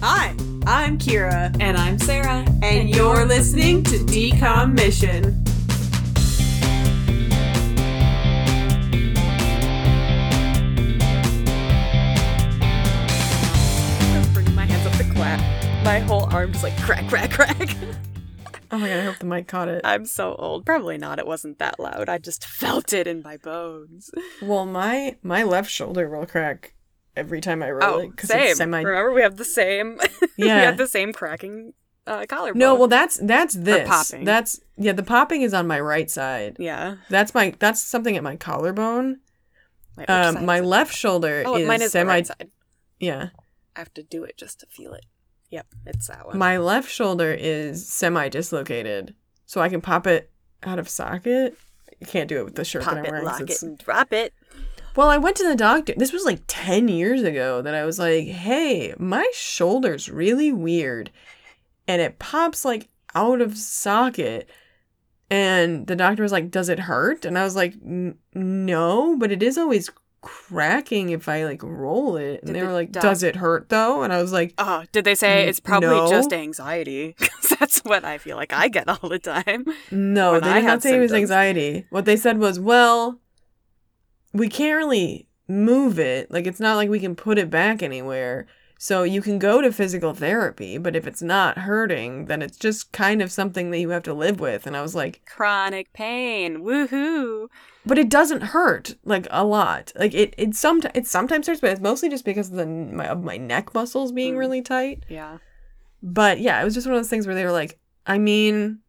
Hi, I'm Kira, And I'm Sarah. and you're listening to Decom Mission. I'm bringing my hands up to clap. My whole arm just like crack, crack, crack. Oh my god, I hope the mic caught it. I'm so old. Probably not. It wasn't that loud. I just felt it in my bones. Well, my my left shoulder will crack every time I roll Oh, it because same. it's semi. Remember, we have the same. Yeah, we have the same cracking uh, collarbone. No, well that's that's this. popping. That's yeah. The popping is on my right side. yeah. That's my that's something at my collarbone. Wait, Um, my it? left shoulder Oh, is mine is semi. right side. Yeah, I have to do it just to feel it. Yep, it's that one. my left shoulder is semi dislocated, so I can pop it out of socket. You can't do it with the shirt Pop that I'm it, lock it, and drop it. Well, I went to the doctor. This was like 10 years ago that I was like, hey, my shoulder's really weird. And it pops like out of socket. And the doctor was like, does it hurt? And I was like, "N- no, but it is always cracking if I like roll it. And Did they were like, doc- does it hurt though? And I was like, Oh, did they say it's probably no. just anxiety? 'Cause that's what I feel like I get all the time. No, they did not say it was anxiety. What they said was, well, we can't really move it. Like, it's not like we can put it back anywhere. So you can go to physical therapy, but if it's not hurting, then it's just kind of something that you have to live with. And I was like, Chronic pain. Woohoo. but it doesn't hurt like a lot. Like it, it sometimes it sometimes hurts, but it's mostly just because of the my of my neck muscles being Mm. really tight. Yeah. But yeah, it was just one of those things where they were like, I mean,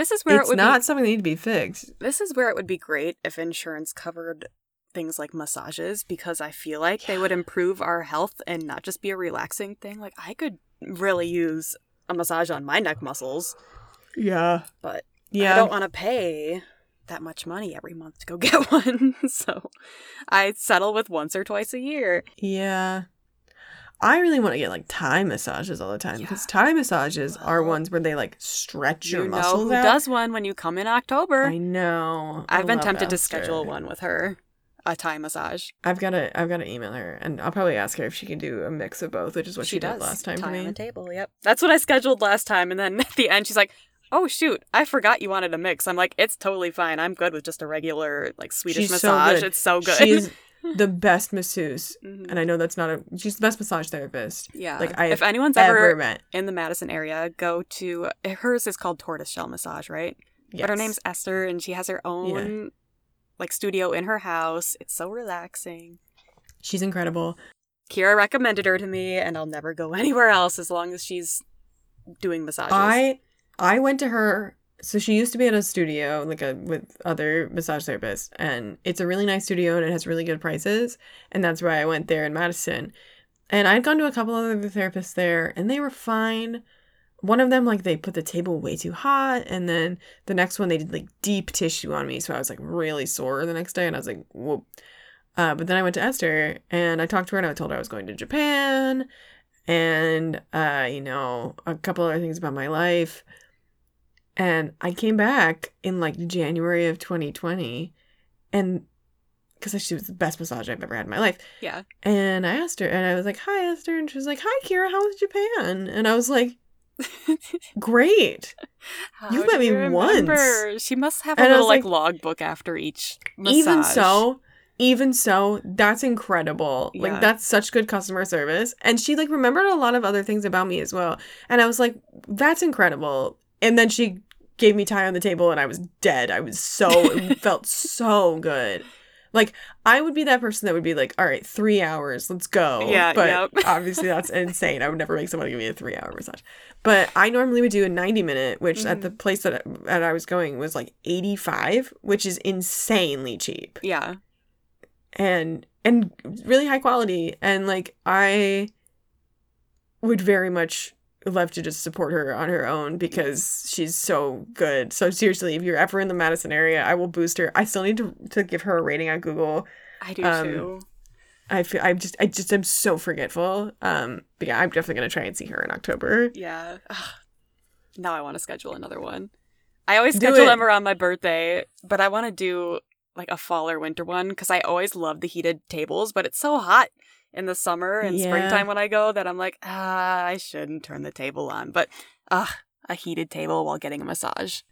This is where it it's would not be something that need to be fixed. this is where it would be great if insurance covered things like massages because I feel like they would improve our health and not just be a relaxing thing. Like I could really use a massage on my neck muscles, Yeah. but Yeah. I don't want to pay that much money every month to go get one. so I settle with once or twice a year. Yeah. I really want to get like Thai massages all the time because Thai massages are ones where they like stretch your you know muscles who out. does one when you come in October. I know. I I've been love tempted to schedule one with her, a Thai massage. I've got to I've got to email her and I'll probably ask her if she can do a mix of both, which is what she, did last time Thai for on the table. Yep, that's what I scheduled last time. And then at the end, she's like, "Oh shoot, I forgot you wanted a mix." I'm like, "It's totally fine. I'm good with just a regular like Swedish She's massage. good. it's so good." She's the best masseuse, Mhm. and I know that's not a she's the best massage therapist yeah. like I if anyone's ever ever met. in the Madison area, go to hers is called Tortoise Shell Massage, right? Yes. But her name's Esther, and she has her own like studio in her house. It's so relaxing. She's incredible. Kira recommended her to me, and I'll never go anywhere else as long as she's doing massages. I I went to her. So she used to be at a studio like a with other massage therapists, and it's a really nice studio and it has really good prices, and that's why I went there in Madison. And I'd gone to a couple other therapists there, and they were fine. One of them like they put the table way too hot, and then the next one they did like deep tissue on me, so I was like really sore the next day, and I was like whoop. Uh, but then I went to Esther and I talked to her and I told her I was going to Japan and uh, you know, a couple other things about my life. And I came back in like January of 2020 and because she was the best massage I've ever had in my life. yeah. And I asked her and I was like, Hi Esther, and she was like, Hi Kira, how was Japan? And I was like, Great. You've met me you once. She must have a And little was like, logbook after each massage. Even so, even so, that's incredible. Yeah. Like that's such good customer service. And she like remembered a lot of other things about me as well. And I was like, that's incredible. And then she gave me tie on the table and I was dead. I was so felt so good. Like I would be that person that would be like, all right, three hours, let's go. Yeah, But yep. obviously that's insane. I would never make someone give me a three hour massage. But I normally would do a 90 minute, which at Mm-hmm. the place that, that I was going was like 85, which is insanely cheap Yeah. and and really high quality and like i would very much love to just support her on her own because she's so good so seriously if you're ever in the madison area i will boost her i still need to, to give her a rating on google I do Um, too. i feel i'm just i just am so forgetful um but yeah i'm definitely going to try and see her in october Yeah. Ugh. Now I want to schedule another one. I always Do schedule it. them around my birthday, but I want to do like a fall or winter one because I always love the heated tables, but it's so hot in the summer and Yeah. springtime when I go that I'm like, ah, I shouldn't turn the table on. But ah, a heated table while getting a massage.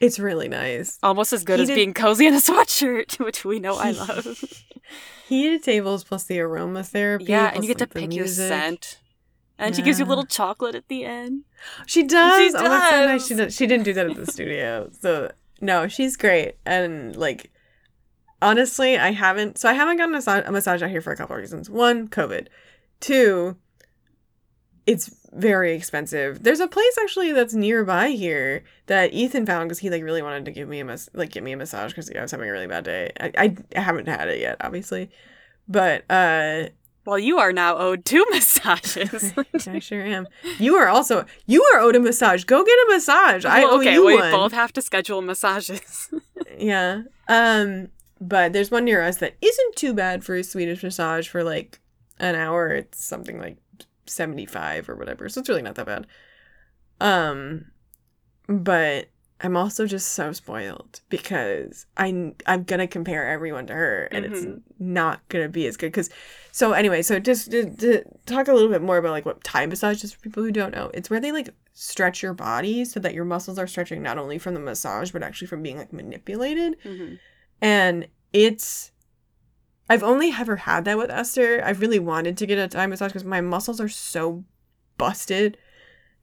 It's really nice. Almost as good as being cozy in a sweatshirt, which we know I love. Heated tables plus the aromatherapy. yeah, and you get to like, the pick your scent. And she gives you a little chocolate at the end. She does. She Oh, that's so nice. does. She, does. she didn't do that at the studio. So no, she's great. And like, honestly, I haven't. So I haven't gotten a, a massage out here for a couple of reasons. One, COVID. Two, it's very expensive. There's a place actually that's nearby here that Ethan found because he like really wanted to give me a mas- like give me a massage because I was having a really bad day. I, I I haven't had it yet, obviously, but uh Well, you are now owed two massages. I sure am. You are also you are owed a massage. Go get a massage. I owe okay, you we one. both have to schedule massages. Yeah. Um. But there's one near us that isn't too bad for a Swedish massage for like an hour. It's something like seventy five or whatever. So it's really not that bad. Um. But I'm also just so spoiled because I I'm gonna compare everyone to her, and it's Mhm. not gonna be as good. Because so anyway, so just to, to talk a little bit more about like what Thai massage is for people who don't know. It's where they like stretch your body so that your muscles are stretching not only from the massage but actually from being like manipulated. Mhm. And it's I've only ever had that with Esther. I've really wanted to get a Thai massage because my muscles are so busted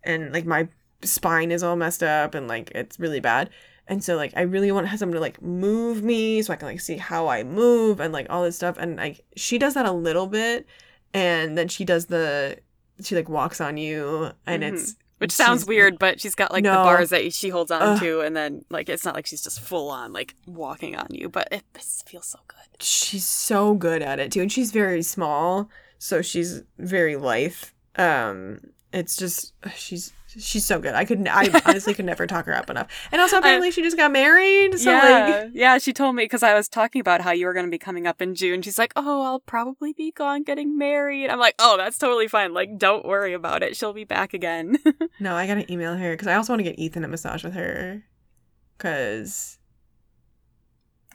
and like my spine is all messed up and like it's really bad. And so like I really want to have someone to like move me so I can like see how I move and like all this stuff. And like she does that a little bit and then she does the she like walks on you and Mhm. it's Which sounds she's- weird, but she's got like the bars that she holds on Ugh. to, and then like it's not like she's just full on like walking on you, but it this feels so good. she's so good at it too and she's very small so she's very lithe um it's just she's she's so good i could i honestly could never talk her up enough and also apparently she just got married so yeah, like yeah. She told me because I was talking about how you were going to be coming up in June. She's like, "Oh, I'll probably be gone getting married." I'm like, "Oh, that's totally fine. Like, don't worry about it. She'll be back again." no i gotta email her because i also want to get ethan a massage with her because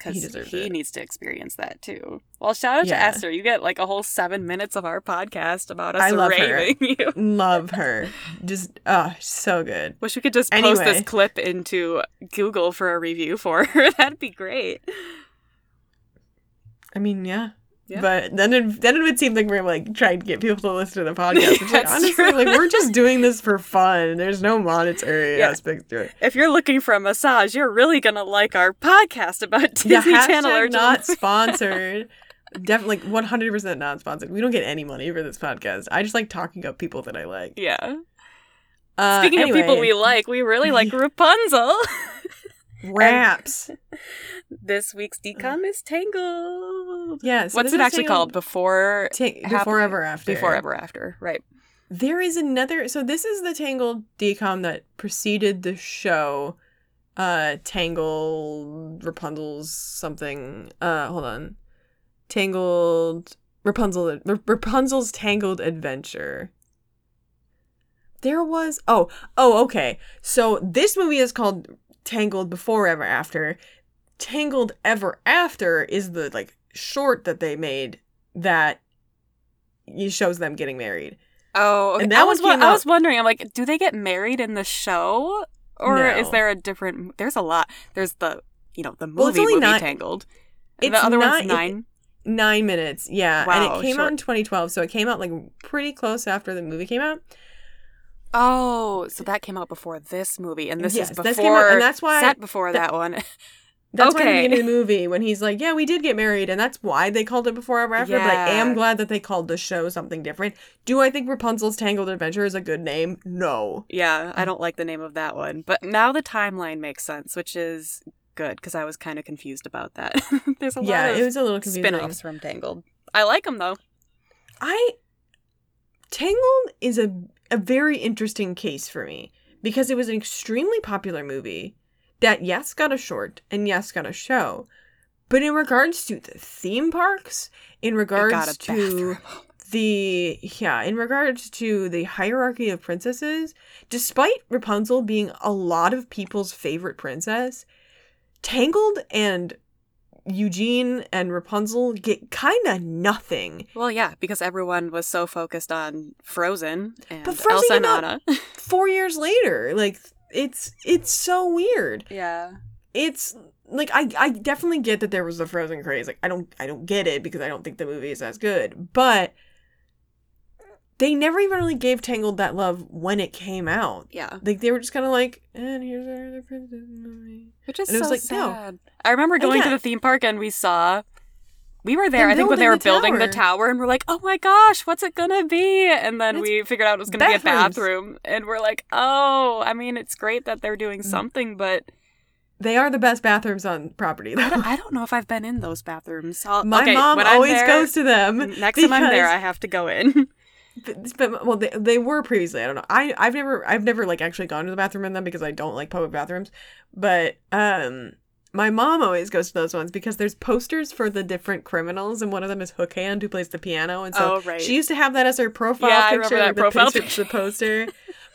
Because He he, needs to experience that too. Well, shout out Yeah. to Esther. You get like a whole seven minutes of our podcast about us I love her. raving you. love her just oh so good Wish we could just post this clip into Google for a review for her. That'd be great. i mean yeah Yeah. But then it, then it would seem like we're like trying to get people to listen to the podcast. Which, like, honestly, true. like we're just doing this for fun. There's no monetary Yeah. aspect to it. If you're looking for a massage, you're really gonna like our podcast about Yeah, Disney Channel hashtag original. not sponsored. Definitely, one hundred percent not sponsored. We don't get any money for this podcast. I just like talking up people that I like. yeah. Uh, Speaking of people we like, we really like Rapunzel. Raps. this week's decom is Tangled. Yeah. So What's it actually Tangled- called? Before Ta- before ever after. Before Ever After, right? There is another. So this is the Tangled decom that preceded the show. Uh, Tangled Rapunzel's something. Uh, hold on. Tangled Rapunzel Ra- Rapunzel's Tangled Adventure. There was oh oh okay. So this movie is called Tangled Before Ever After. Tangled Ever After is the like short that they made that shows them getting married. Oh, okay. And that I was I was wondering. I'm like, do they get married in the show, or No. is there a different? There's a lot. There's the you know the movie Well, it's movie nine- Tangled. It's the other not- one's it- nine. Nine minutes, yeah, Wow, and it came out in 2012, so it came out like pretty close after the movie came out. Oh, so that came out before this movie, and this Yes, is this before came out- and that's why- set before that- that one. That's why at the Okay. beginning of the movie when he's like, "Yeah, we did get married," and that's why they called it Before Ever After. But I am glad that they called the show something different. Do I think Rapunzel's Tangled Adventure is a good name? No. Yeah, I don't like the name of that one, but now the timeline makes sense, which is good because I was kind of confused about that. There's a yeah, lot of it was a little confusing. spin-offs from Tangled. I like them though. I Tangled is a a very interesting case for me because it was an extremely popular movie that yes got a short and yes got a show. But in regards to the theme parks, in regards to bathroom. the yeah, in regards to the hierarchy of princesses, despite Rapunzel being a lot of people's favorite princess, Tangled and Eugene and Rapunzel get kind of nothing. Well, yeah, because everyone was so focused on Frozen and But Frozen Elsa and Anna. Four years later, like it's it's so weird. yeah. It's like I I definitely get that there was the Frozen craze. Like I don't I don't get it because I don't think the movie is as good, but they never even really gave Tangled that love when it came out. Yeah. Like they were just kind of like, and here's our other princess movie. Which is And it was so like, no. sad. I remember going to the theme park and we saw we were there, I think when they were the building the tower. tower and we're like, Oh my gosh, what's it gonna be? And then we figured out it was gonna be a bathroom and we're like, Oh, I mean it's great that they're doing Mm. something, but They are the best bathrooms on property. I don't, I don't know if I've been in those bathrooms. I'll, My okay, mom always there- goes to them. Next time I'm there, I have to go in. But, but well, they, they were previously. I don't know. I I've never I've never like actually gone to the bathroom in them because I don't like public bathrooms. But um, my mom always goes to those ones because there's posters for the different criminals, and one of them is Hook Hand who plays the piano, and so Oh, right. she used to have that as her profile Yeah, I picture. remember that the profile picture, the poster.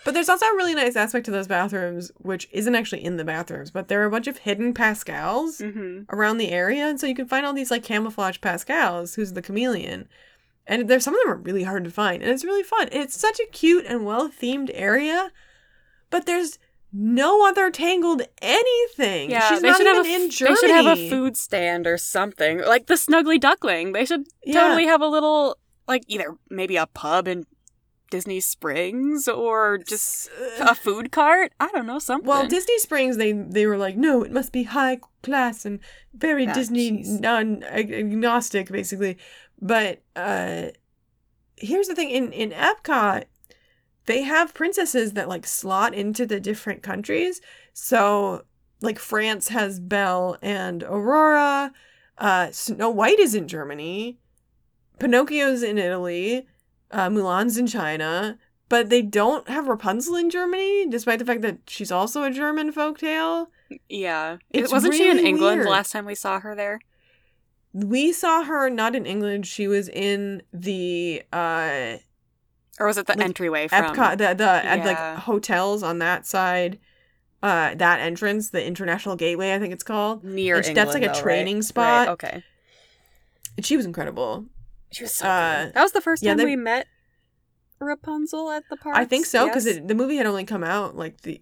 But there's also a really nice aspect to those bathrooms, which isn't actually in the bathrooms, but there are a bunch of hidden Pascals hmm around the area, and so you can find all these like camouflage Pascals, who's the chameleon. And there's some of them are really hard to find, and it's really fun. And it's such a cute and well themed area, but there's no other Tangled anything. Yeah, She's they not should have a, in Germany. They should have a food stand or something, like the Snuggly Duckling. They should Yeah. totally have a little, like either maybe a pub in Disney Springs or just Uh, a food cart. I don't know something. well, Disney Springs, they they were like, no, it must be high class and very Ah, Disney non agnostic, basically. But uh here's the thing: in in Epcot, they have princesses that like slot into the different countries. So, like France has Belle and Aurora. Uh, Snow White is in Germany. Pinocchio's in Italy. Uh, Mulan's in China. But they don't have Rapunzel in Germany, despite the fact that she's also a German folktale. yeah, It's wasn't she in England weird. last time we saw her there? We saw her not in England. She was in the uh Or was it the Like, entryway from Epcot, the the Yeah. like hotels on that side. Uh, that entrance, the International Gateway, I think it's called. near and England? that's like a though, training Right, spot. Okay, And she was incredible. She was so Uh, good. That was the first yeah, time they- we met Rapunzel at the park. I think so because the movie had only come out like the,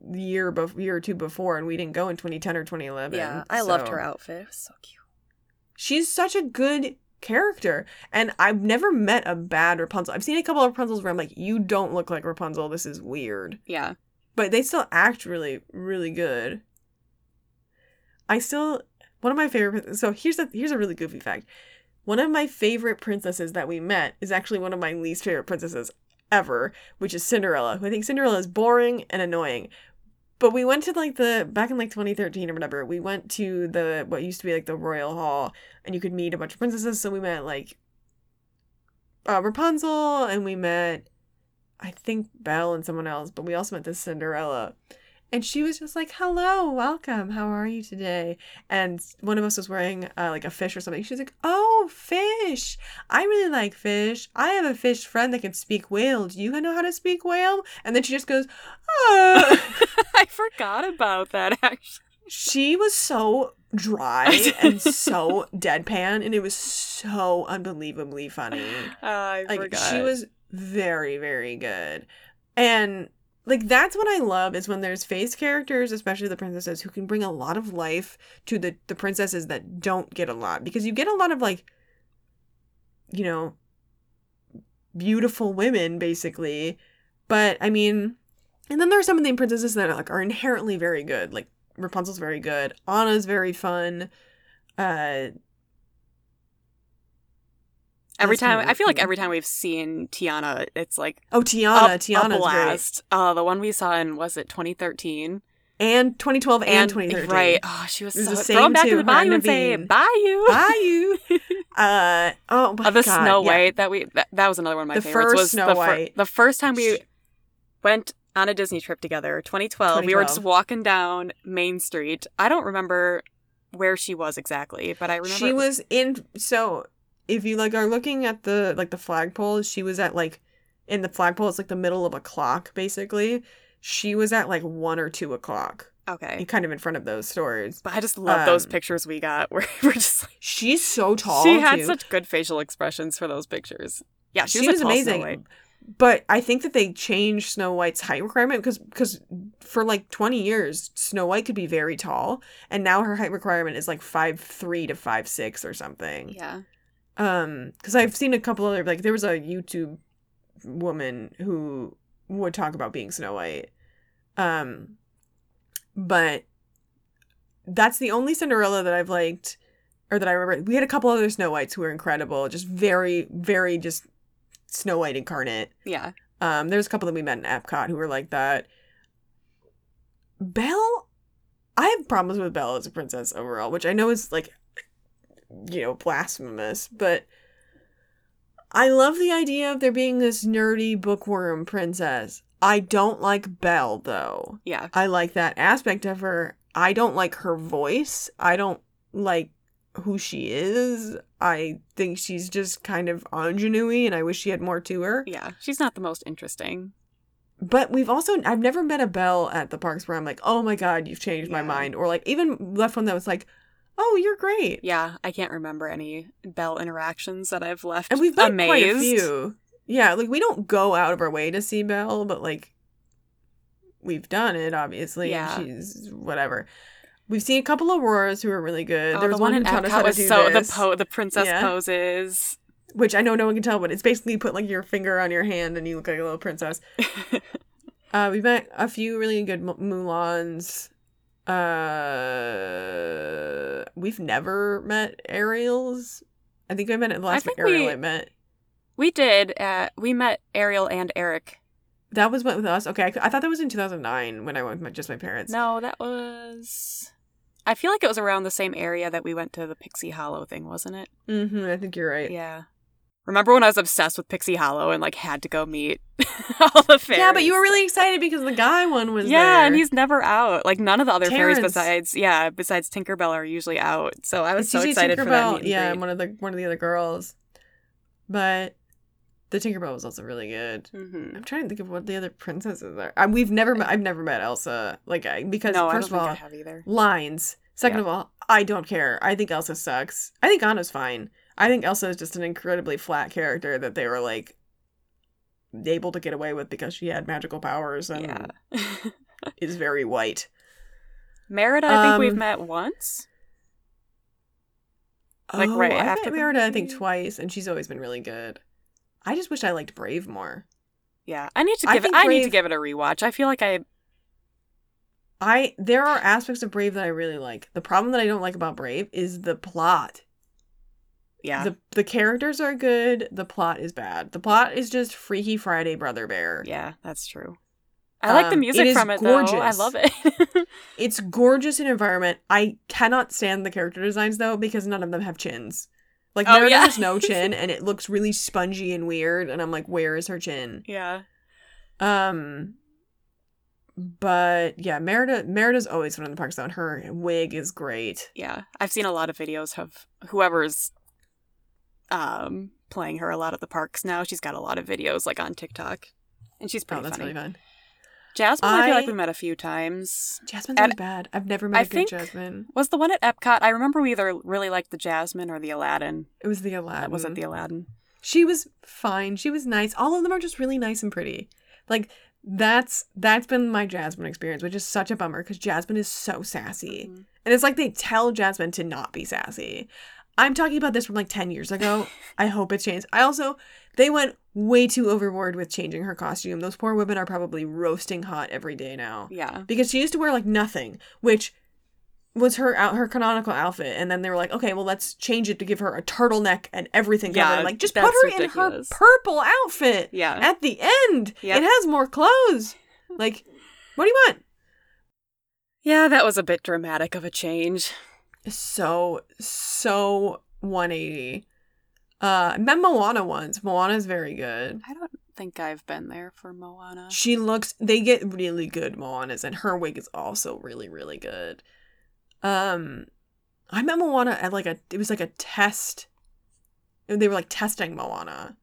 the year bef- year or two before, and we didn't go in 2010 or 2011. Yeah, I loved her outfit. It was so cute. She's such a good character, and I've never met a bad Rapunzel. I've seen a couple of Rapunzels where I'm like, you don't look like Rapunzel. This is weird. Yeah. but they still act really really good i still one of my favorite so here's a here's a really goofy fact one of my favorite princesses that we met is actually one of my least favorite princesses ever which is cinderella who i think cinderella is boring and annoying but we went to like the back in like 2013 or whatever we went to the what used to be like the royal hall and you could meet a bunch of princesses so we met like uh, rapunzel and we met I think Belle and someone else, but we also met this Cinderella. And she was just like, hello, welcome. How are you today? And one of us was wearing uh, like a fish or something. She's like, oh, fish. I really like fish. I have a fish friend that can speak whale. Do you know how to speak whale? And then she just goes, oh. I forgot about that actually. she was so dry and so deadpan, and it was so unbelievably funny. I like forgot. she was very very good and like that's what i love is when there's face characters especially the princesses who can bring a lot of life to the the princesses that don't get a lot. Because you get a lot of like you know beautiful women basically. But i mean and then there are some of the princesses that are like are inherently very good. Like rapunzel's very good. Anna's very fun. Uh every kind time of I feel like every time we've seen Tiana, it's like oh tiana a, tiana's a great blast. Uh, the one we saw in was it 2013 and 2012 and, 2013. Right. Oh, she was It was so the same back to the bayou and and say bayou. Bayou. uh oh my Uh, the God, Snow yeah. White that we that, that was another one of my The favorites. first was Snow the, fir- White. the first time we went on a Disney trip together, 2012. We were just walking down Main Street. I don't remember where she was exactly, but I remember She was in so if you like are looking at the like the flagpole, she was at like in the flagpole, it's like the middle of a clock, basically. She was at like one or two o'clock. Okay. kind of in front of those stores. But I just love those Um, pictures we got where we're just like She's so tall. she had too. such good facial expressions for those pictures. Yeah, she, she was, was a tall Snow amazing. White. But I think that they changed Snow White's height requirement because because for like twenty years Snow White could be very tall, and now her height requirement is like five three to five six or something. Yeah. Um, because I've seen a couple other like there was a YouTube woman who would talk about being Snow White, um, but that's the only Cinderella that I've liked or that I remember. We had a couple other Snow Whites who were incredible, just very very just Snow White incarnate. Yeah. Um, there's a couple that we met in Epcot who were like that. Belle, I have problems with Belle as a princess overall, which I know is like, you know, blasphemous, but I love the idea of there being this nerdy bookworm princess. I don't like Belle though. Yeah. I like that aspect of her. I don't like her voice. I don't like who she is. I think she's just kind of ingenue and I wish she had more to her. Yeah. She's not the most interesting. But we've also I've never met a Belle at the parks where I'm like, oh my god, you've changed my mind, or like even left one that was like, oh, you're great. Yeah, I can't remember any Belle interactions that I've left And we've met amazed. quite a few. Yeah, like we don't go out of our way to see Belle, but like we've done it. Obviously, Yeah. she's whatever. We've seen a couple of Auroras who are really good. Oh, there the was one one, in who taught us how to was do so this, the po- the princess Yeah. poses. which I know no one can tell, but it's basically you put like your finger on your hand and you look like a little princess. Uh, we met a few really good Mu- Mulans. Uh, we've never met Ariels. I think I met it the last think Ariel we- I met. we did. Uh, we met Ariel and Eric. That was with us. Okay, I, I thought that was in 2009 when I went with my, just my parents. No, that was. I feel like it was around the same area that we went to the Pixie Hollow thing, wasn't it? Mm-hmm, I think you're right. Yeah. Remember when I was obsessed with Pixie Hollow and like had to go meet all the fairies? Yeah, but you were really excited because the guy one was yeah, there. and he's never out. Like none of the other fairies besides yeah, besides Tinkerbell are usually out. So I was It's so excited for that. Yeah, and one of the one of the other girls. But the Tinkerbell was also really good. Mhm. I'm trying to think of what the other princesses are. I, we've never, met, I've never met Elsa. Like, I, because No, I don't first of think all, I have either. lines. Second of all, I don't care. I think Elsa sucks. I think Anna's fine. I think Elsa is just an incredibly flat character that they were like able to get away with because she had magical powers and Yeah. is very white. Merida, I think we've Um, met once. Like, oh, right I after met Merida, I think twice, and she's always been really good. I just wish I liked Brave more. Yeah, I need to I give it. think I need to give it a rewatch. I feel like I. I there are aspects of Brave that I really like. The problem that I don't like about Brave is the plot. Yeah. The the characters are good, the plot is bad. The plot is just Freaky Friday Brother Bear. yeah, that's true. I like the Um, music it from it though. I love it. It's gorgeous in environment. I cannot stand the character designs though because none of them have chins. Like Oh, Merida yeah. has no chin and it looks really spongy and weird and I'm like where is her chin? yeah. Um but yeah, Merida Merida's always one in the parks though and her wig is great. Yeah. I've seen a lot of videos of whoever's um playing her a lot at the parks now. She's got a lot of videos like on TikTok. And she's Oh, pretty that's funny. really fun. Jasmine, I, feel like we met a few times. Jasmine's And really bad. I've never met I a good think- Jasmine. Was the one at Epcot? I remember we either really liked the Jasmine or the Aladdin. It was the Aladdin. That wasn't the Aladdin. She was fine. She was nice. All of them are just really nice and pretty. Like that's that's been my Jasmine experience, which is such a bummer because Jasmine is so sassy, Mhm. and it's like they tell Jasmine to not be sassy. I'm talking about this from like ten years ago. I hope it's changed. I also they went way too overboard with changing her costume. Those poor women are probably roasting hot every day now Yeah. because she used to wear like nothing, which was her out her canonical outfit, and then they were like, okay, well let's change it to give her a turtleneck and everything Yeah, covered. Like just put her ridiculous. in her purple outfit Yeah. at the end. Yep. It has more clothes. Like, what do you want? Yeah, that was a bit dramatic of a change. So so 180. Uh, I met Moana once. Moana's very good. I don't think I've been there for Moana. She looks they get really good Moanas and her wig is also really really good. Um I met Moana at like a it was like a test. They were like testing Moana.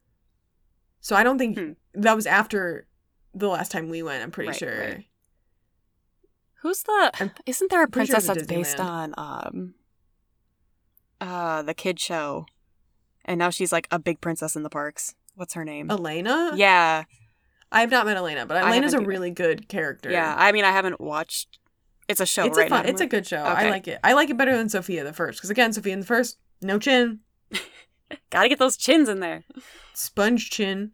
So I don't think Hmm. that was after the last time we went, I'm pretty Right, sure. right. Who's the? I'm Isn't there a pretty sure princess that's based on um, uh, the kid show, and now she's like a big princess in the parks. What's her name? Elena? Yeah, I have not met Elena, but Elena's a either. really good character. yeah. I mean, I haven't watched. It's a show, it's right? a fun, now. it's a good show. I like it. I like it better than Sofia the first because again, Sofia in the first, no chin, Gotta get those chins in there. sponge chin.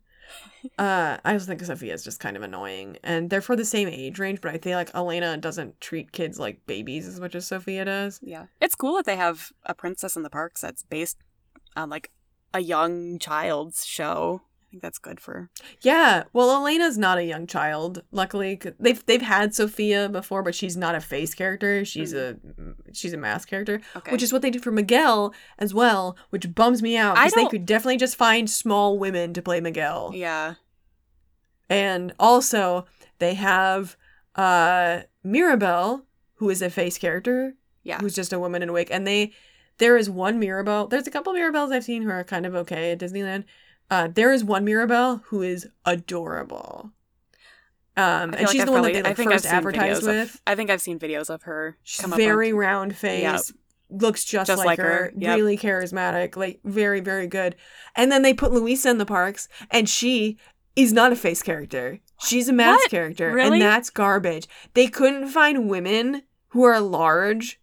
Uh, I also think Sofia is just kind of annoying, and they're for the same age range. But I feel like Elena doesn't treat kids like babies as much as Sofia does. Yeah, it's cool that they have a princess in the parks that's based on like a young child's show. Think that's good for. Yeah, well, Elena's not a young child. Luckily, they've they've had Sofia before, but she's not a face character. She's a she's a mask character, Okay. which is what they did for Miguel as well, which bums me out because they could definitely just find small women to play Miguel. yeah. And also, they have uh Mirabel, who is a face character, Yeah. who's just a woman in a wig, and they there is one Mirabel. There's a couple Mirabels I've seen who are kind of okay at Disneyland. Uh, there is one Mirabel who is adorable. Um, and like she's I've the one that they I like think I've first advertised with. Of, I think I've seen videos of her. She's come up on- very round face, Yeah. looks just, Just like, like her, her, yep. really charismatic, like very, very good. And then they put Luisa in the parks, and she is not a face character. She's a mask What? character, Really? and that's garbage. They couldn't find women who are large.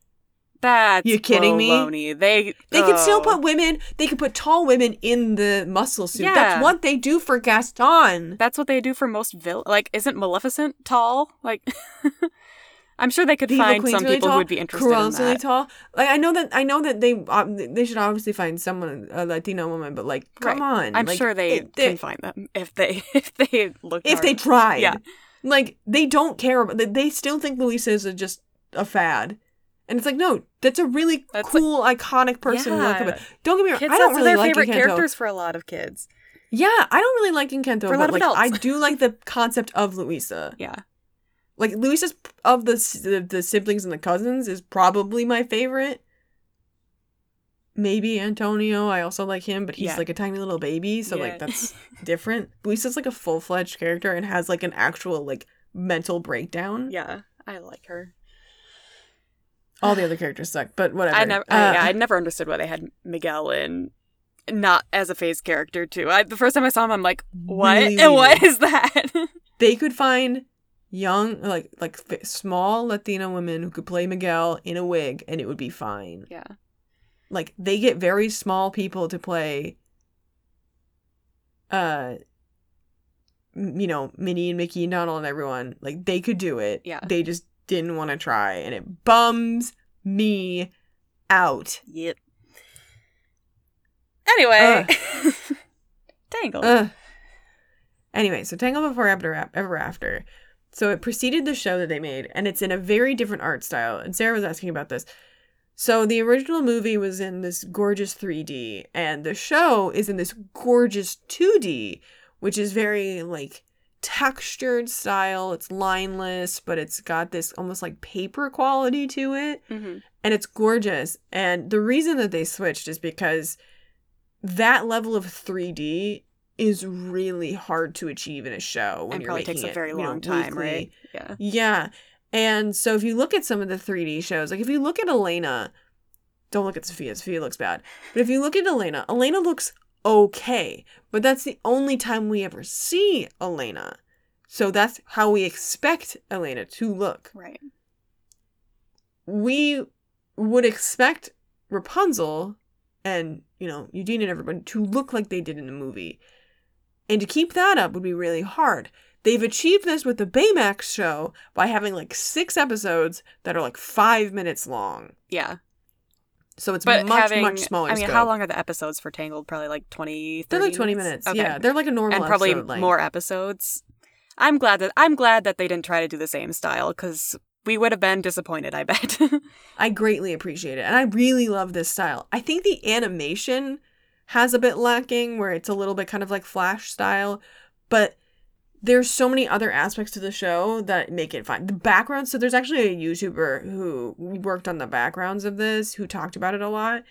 That's You kidding me? baloney. They They could still oh. put women. They can put tall women in the muscle suit. Yeah. That's what they do for Gaston. That's what they do for most vill. Like, isn't Maleficent tall? Like, I'm sure they could Diva find some really people tall. who would be interested Cruel's in really tall. Like I know that I know that they um, they should obviously find someone a Latino woman, but like come Right. on, I'm Like, sure they it- they- can find them if they if they look. if they hard. tried. Yeah. Like they don't care about they, they still think Luisa is a, just a fad. And it's like, no, that's a really That's cool, iconic person. Yeah. Don't get me wrong, Kids, I don't really their like favorite Encanto. characters for a lot of kids. Yeah, I don't really like Encanto, For a but of like adults. I do like the concept of Luisa. Yeah, Like Luisa's of the, the the siblings and the cousins is probably my favorite. Maybe Antonio. I also like him, but he's Yeah. like a tiny little baby, so Yeah. like that's different. Luisa's like a full fledged character and has like an actual like mental breakdown. yeah, I like her. All the other characters suck, but whatever. I never, Uh, I, yeah, I never understood why they had Miguel in, not as a face character too. I, the first time I saw him, I'm like, what? Really And what is that? they could find young like like small Latina women who could play Miguel in a wig and it would be fine. yeah, like they get very small people to play uh you know minnie and mickey and donald and everyone like they could do it Yeah. they just didn't want to try and it bums me out yep. Anyway, Tangled. Ugh. anyway so tangle before ever, ever after so it preceded the show that they made and it's in a very different art style and sarah was asking about this so the original movie was in this gorgeous 3D and the show is in this gorgeous 2D which is very like textured style it's lineless but it's got this almost like paper quality to it hmm and it's gorgeous and the reason that they switched is because that level of 3D is really hard to achieve in a show when And you're probably making takes a very you know, long time, weekly. right? Yeah. Yeah. And so if you look at some of the 3D shows, like if you look at Elena, don't look at Sofia, Sofia looks bad. But if you look at Elena, Elena looks okay. But that's the only time we ever see Elena. So that's how we expect Elena to look. Right. We would expect Rapunzel and, you know, Eugene and everybody to look like they did in the movie. And to keep that up would be really hard. They've achieved this with the Baymax show by having like six episodes that are like five minutes long. Yeah. So it's But much, having, much smaller. I mean, scope. how long are the episodes for Tangled? Probably like 20, They're like 20 minutes. Okay. Yeah. They're like a normal and probably episode length. more episodes. I'm glad that I'm glad that they didn't try to do the same style because we would have been disappointed. I bet. I greatly appreciate it. And I really love this style. I think the animation has a bit lacking where it's a little bit kind of like flash style, but there's so many other aspects to the show that make it fine. The background, so there's actually a YouTuber who worked on the backgrounds of this who talked about it a lot.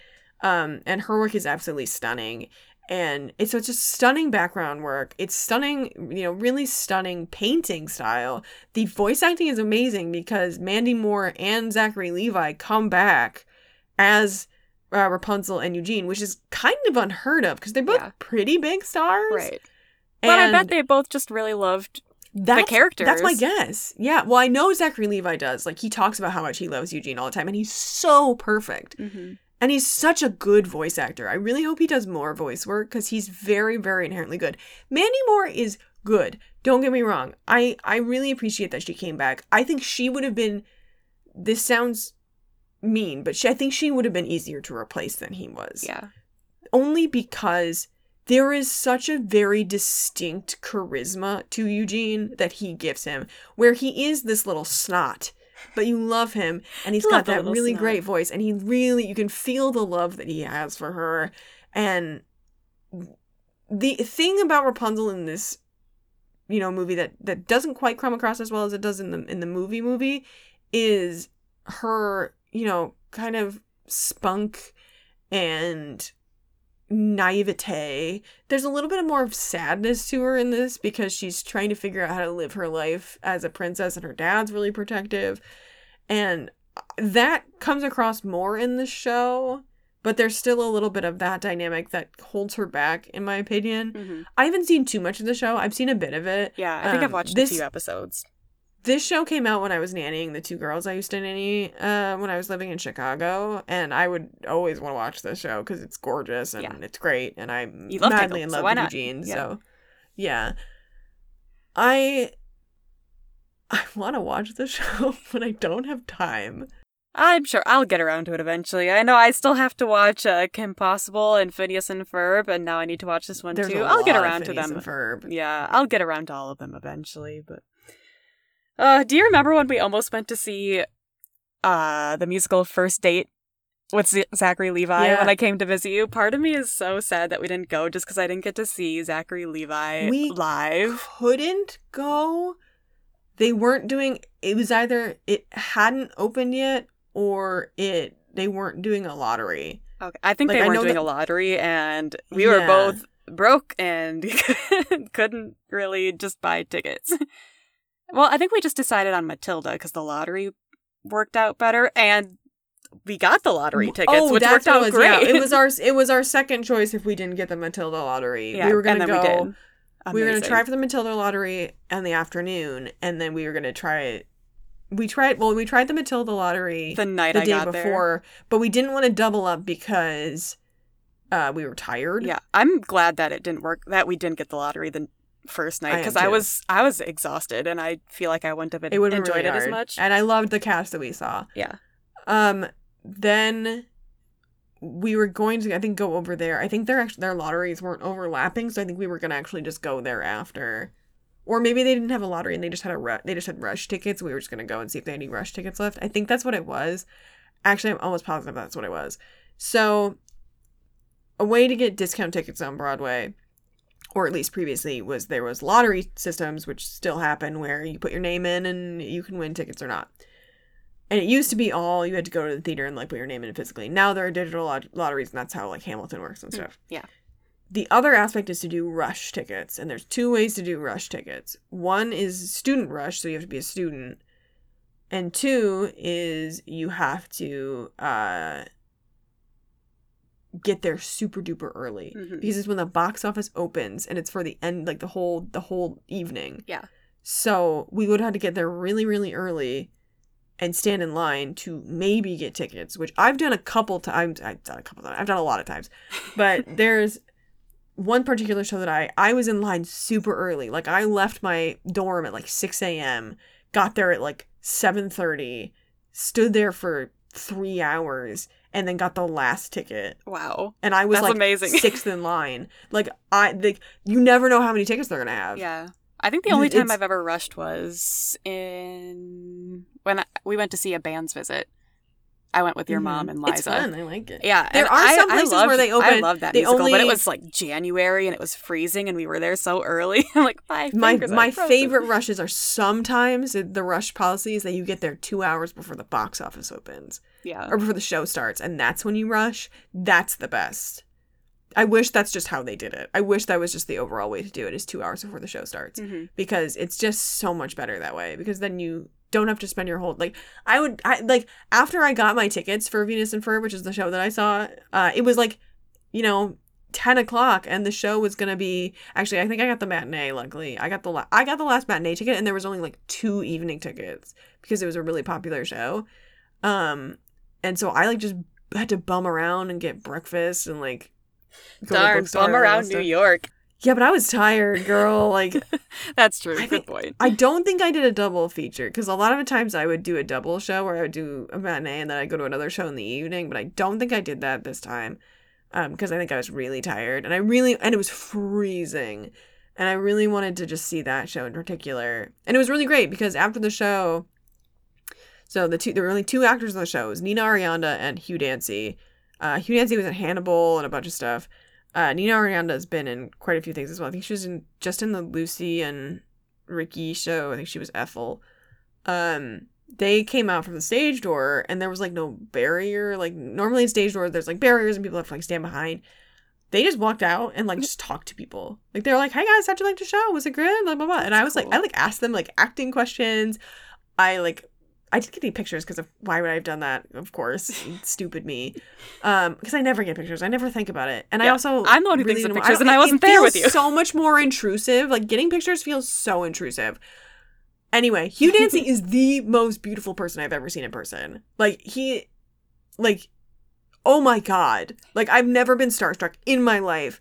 Um, and her work is absolutely stunning. And so it's such a stunning background work. It's stunning, you know, really stunning painting style. The voice acting is amazing because Mandy Moore and Zachary Levi come back as uh, Rapunzel and Eugene, which is kind of unheard of because they're both Yeah. pretty big stars. Right. But I bet they both just really loved. that's, the characters. That's my guess. Yeah. Well, I know Zachary Levi does. Like he talks about how much he loves Eugene all the time, and he's so perfect. Mm-hmm. And he's such a good voice actor. I really hope he does more voice work because he's very, very inherently good. Mandy Moore is good. Don't get me wrong. I I really appreciate that she came back. I think she would have been. This sounds mean, but she, I think she would have been easier to replace than he was. Yeah. Only because there is such a very distinct charisma to Eugene that he gives him, where he is this little snot, but you love him, and he's got that really snot. great voice, and he really, you can feel the love that he has for her. And the thing about Rapunzel in this, you know, movie that that doesn't quite come across as well as it does in the in the movie movie, is her, you know, kind of spunk and naivete. There's a little bit more of sadness to her in this because she's trying to figure out how to live her life as a princess and her dad's really protective. And that comes across more in the show, but there's still a little bit of that dynamic that holds her back in my opinion. Mm-hmm. I haven't seen too much of the show. I've seen a bit of it. Yeah. I think I've Um, watched this- a few episodes. This show came out when I was nannying the two girls I used to nanny uh, when I was living in Chicago, and I would always want to watch this show because it's gorgeous and Yeah. it's great, and I'm You love madly Tangled, in love why with? Eugene. Yeah. So, yeah, I I want to watch the show, but I don't have time. I'm sure I'll get around to it eventually. I know I still have to watch uh, Kim Possible and Phineas and Ferb, and now I need to watch this one There's too. I'll get around to them. Ferb. Yeah, I'll get around to all of them eventually. But uh, do you remember when we almost went to see uh the musical First Date with Z- Zachary Levi Yeah. when I came to visit you? Part of me is so sad that we didn't go just because I didn't get to see Zachary Levi We- live. couldn't go. They weren't doing it was either it hadn't opened yet or it they weren't doing a lottery. Okay, I think Like, they know doing that- a lottery, and we were both broke and couldn't really just buy tickets. well, I think we just decided on Matilda because the lottery worked out better, and we got the lottery tickets, oh, which worked out it was. great. Yeah, it was our it was our second choice if we didn't get the Matilda lottery. yeah, we were gonna and then go. We, did. We were gonna try for the Matilda lottery in the afternoon, and then we were gonna try it. We tried. Well, we tried the Matilda lottery the night the I day got before, but we didn't want to double up because uh, we were tired. Yeah, I'm glad that it didn't work. That we didn't get the lottery the first night because I, too. was I was exhausted, and I feel like I wouldn't have it would enjoyed really it as much. And I loved the cast that we saw. yeah, Um, then we were going to, I think, go over there. I think their actually their lotteries weren't overlapping, so I think we were gonna actually just go there after, or maybe they didn't have a lottery and they just had a ru- they just had rush tickets. We were just gonna go and see if they had any rush tickets left. I think that's what it was. Actually, I'm almost positive that's what it was. So, a way to get discount tickets on Broadway, or at least previously, was there was lottery systems, which still happen, where you put your name in and you can win tickets or not. And it used to be all you had to go to the theater and like put your name in physically. Now there are digital lot- lotteries, and that's how like Hamilton works and Mm, stuff. yeah. The other aspect is to do rush tickets, and there's two ways to do rush tickets. One is student rush, so you have to be a student, and two is you have to uh, get there super duper early Mhm. because it's when the box office opens and it's for the end, like the whole the whole evening. Yeah. So we would have to get there really really early and stand in line to maybe get tickets, which I've done a couple times. I've done a couple times. I've done a lot of times, but there's one particular show that I I was in line super early. Like I left my dorm at like six a.m. Got there at like seven thirty. Stood there for three hours and then got the last ticket. wow. And I was That's like amazing. sixth in line. Like I like you never know how many tickets they're gonna have. Yeah. I think the only time it's- I've ever rushed was in when I, we went to see a band's visit. I went with your mom Mhm. and Liza. It's fun. I like it. Yeah, There are I- some I places loved- where they open. I love that musical, but it was like January and it was freezing, and we were there so early. I'm like, my my my frozen." favorite rushes are sometimes the rush policy is that you get there two hours before the box office opens Yeah, or before the show starts, and that's when you rush. That's the best. I wish that's just how they did it. I wish that was just the overall way to do it is two hours before the show starts Mhm. because it's just so much better that way because then you don't have to spend your whole like I would I like after I got my tickets for Venus in Fur, which is the show that I saw, uh, it was like, you know, ten o'clock and the show was gonna be actually I think I got the matinee. Luckily, I got the la- I got the last matinee ticket and there was only like two evening tickets because it was a really popular show, um, and so I like just had to bum around and get breakfast and like go Darn, bum around New. York. Yeah, but I was tired, girl. Like. That's true. I Good point. I don't think I did a double feature because a lot of the times I would do a double show where I would do a matinee and then I'd go to another show in the evening, but I don't think I did that this time because I think I was really tired and I really, and it was freezing. And I really wanted to just see that show in particular. And it was really great because after the show, so the two, there were only two actors on the show. It was Nina Arianda and Hugh Dancy. Uh, Hugh Dancy was in Hannibal and a bunch of stuff. Uh, Nina Arianda has been in quite a few things as well. I think she was in just in the Lucy and Ricky show. I think she was Ethel. Um, they came out from the stage door and there was like no barrier. Like normally in stage door, there's like barriers and people have to like stand behind. They just walked out and like just talked to people. Like they were like, "Hey guys, how'd you like the show? Was it good?" Blah blah blah. And I was like. I like asked them like acting questions. I like I did get any pictures because of why would I have done that? Of course, stupid me. Um, because I never get pictures. I never think about it. And I also I'm the one who really thinks of pictures, don't- and I wasn't there with you. So much more intrusive. Like getting pictures feels so intrusive. Anyway, Hugh Dancy is the most beautiful person I've ever seen in person. Like he, like, oh my god! Like I've never been starstruck in my life.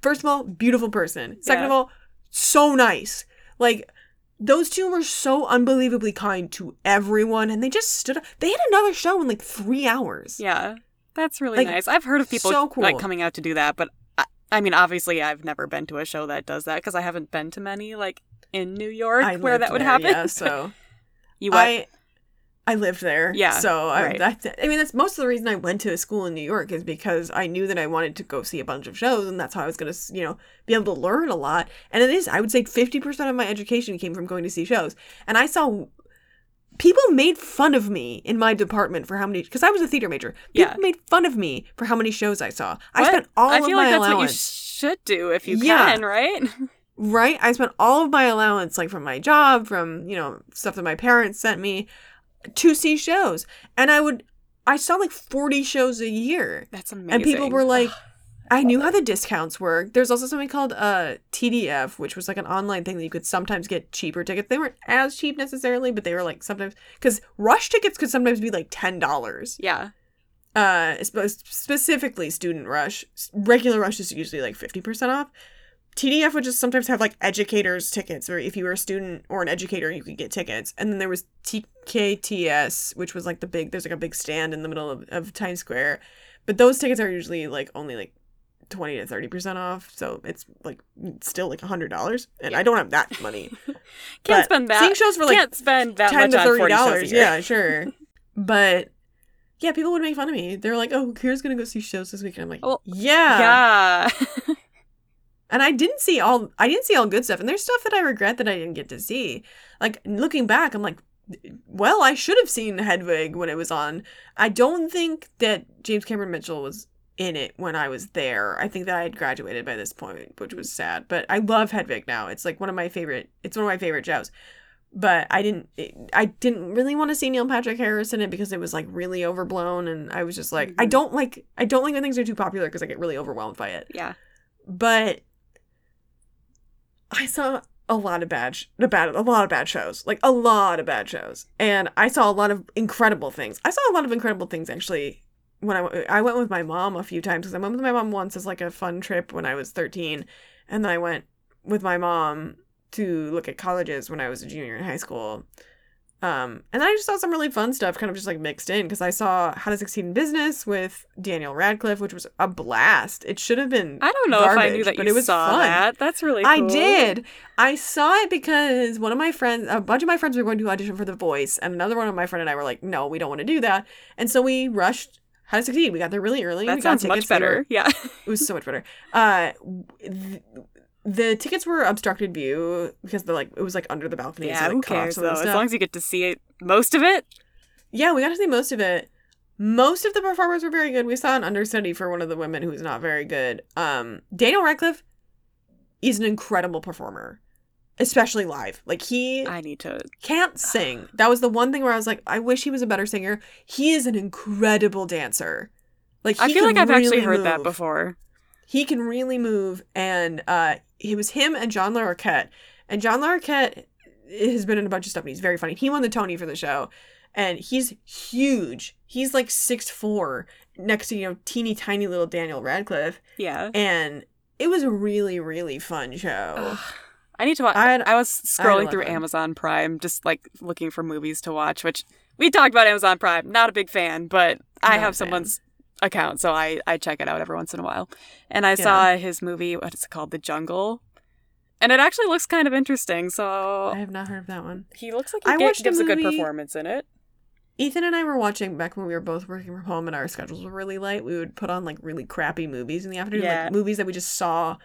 First of all, beautiful person. Second of all, so nice. Like those two were so unbelievably kind to everyone, and they just stood. up. They had another show in like three hours. Yeah, that's really Like, nice. I've heard of people so cool. like coming out to do that, but I, I mean, obviously, I've never been to a show that does that because I haven't been to many like in New York I where that would there, happen. Yeah, so you what? I I lived there. Yeah, So I, right. that, I mean, that's most of the reason I went to a school in New York is because I knew that I wanted to go see a bunch of shows, and that's how I was gonna, you know, be able to learn a lot. And it is, I would say, fifty percent of my education came from going to see shows, and I saw. People made fun of me in my department for how many, because I was a theater major. People Yeah. made fun of me for how many shows I saw. I spent all I of feel my like that's allowance. what you should do if you Yeah. can, right? Right? I spent all of my allowance, like from my job, from, you know, stuff that my parents sent me to see shows. And I would, I saw like 40 shows a year. That's amazing. And people were like, I knew how the discounts work. There's also something called uh, TDF, which was like an online thing that you could sometimes get cheaper tickets. They weren't as cheap necessarily, but they were like sometimes, because Rush tickets could sometimes be like $10 yeah, uh specifically student rush regular rush is usually like 50% off tdf would just sometimes have like educators tickets or if you were a student or an educator you could get tickets. And then there was tkts which was like the big there's like a big stand in the middle of, of times square. But those tickets are usually like only like 20 to 30% off. So it's like still like $100 and i don't have that money. Can't But spend that. seeing shows for like can't spend that 10 much to 30 forty shows a dollars yeah sure. But yeah people would make fun of me. They're like oh kira's gonna go see shows this week and i'm like Well, yeah. yeah. and i didn't see all i didn't see all good stuff and there's stuff that i regret that i didn't get to see like looking back i'm like well i should have seen hedwig when it was on i don't think that james cameron mitchell was in it when i was there i think that i had graduated by this point which was sad but i love hedwig now it's like one of my favorite it's one of my favorite shows but I didn't I didn't really want to see Neil Patrick Harris in it because it was like really overblown and I was just like I Mhm. don't like I don't like when things are too popular because I get really overwhelmed by it. yeah. But I saw a lot of bad sh- a bad a lot of bad shows. Like a lot of bad shows. And I saw a lot of incredible things. I saw a lot of incredible things actually when I went, I went with my mom a few times because I went with my mom once as like a fun trip when I was 13 and then I went with my mom to look at colleges when I was a junior in high school. Um, and then I just saw some really fun stuff kind of just like mixed in because I saw How to Succeed in Business with Daniel Radcliffe, which was a blast. It should have been. I don't know if I knew that but you it was saw fun. that. That's really. I did. I saw it because one of my friends, a bunch of my friends were going to audition for The Voice, and another one of my friend and I were like, no, we don't want to do that. And so we rushed How to Succeed. We got there really early. That we got sounds tickets. much were- better. Yeah. it was so much better. Uh, th- the tickets were obstructed view because they're like it was like under the balcony. yeah. so, Who like, off cares though? the As long as you get to see it, most of it. Yeah, we got to see most of it. most of the performers were very good. We saw an understudy for one of the women who's not very good. Um, Daniel Radcliffe is an incredible performer, especially live. Like he I need to. can't sing. That was the one thing where I was like, I wish he was a better singer. He is an incredible dancer. Like I feel like I've actually really heard that before. He can really move, and uh, it was him and John Larroquette. And John Larroquette has been in a bunch of stuff, and he's very funny. He won the Tony for the show, and he's huge. He's like six four, next to you know teeny tiny little Daniel Radcliffe, Yeah. and it was a really really fun show. Ugh. I need to watch. I I, was I scrolling through. Amazon Prime, just like looking for movies to watch. Which we talked about Amazon Prime. Not a big fan, but I Not a have someone's account, so I I check it out every once in a while. And I saw his movie. What is it called? The Jungle. And it actually looks kind of interesting. So I have not heard of that one. he looks like I he watched a gives a good performance in it. Ethan and I were watching back when we were both working from home and our schedules were really light. We would put on like really crappy movies in the afternoon, Yeah. like movies that we just saw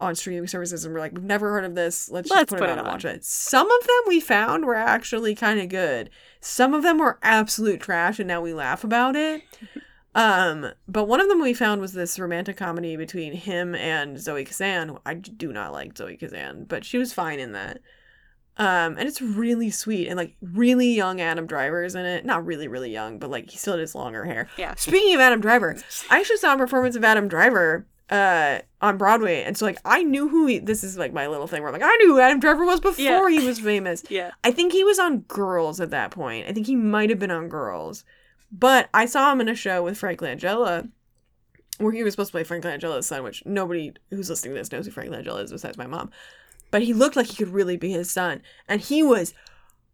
on streaming services and we're like, we've never heard of this. Let's, Let's just put, put it it on and on. watch it. Some of them we found were actually kind of good. Some of them were absolute trash and now we laugh about it. Um, but one of them we found was this romantic comedy between him and Zoe Kazan. I do not like Zoe Kazan, but she was fine in that. Um, and it's really sweet and like really young Adam Driver is in it. Not really, really young, but like he still has longer hair. Yeah. Speaking of Adam Driver, I actually saw a performance of Adam Driver uh on Broadway, and so like I knew who he. This is like my little thing where I'm like I knew who Adam Driver was before Yeah. he was famous. Yeah. I think he was on Girls at that point. I think he might have been on Girls, but I saw him in a show with Frank Langella. Where he was supposed to play Frank Langella's son, which nobody who's listening to this knows who Frank Langella is besides my mom. But he looked like he could really be his son. And he was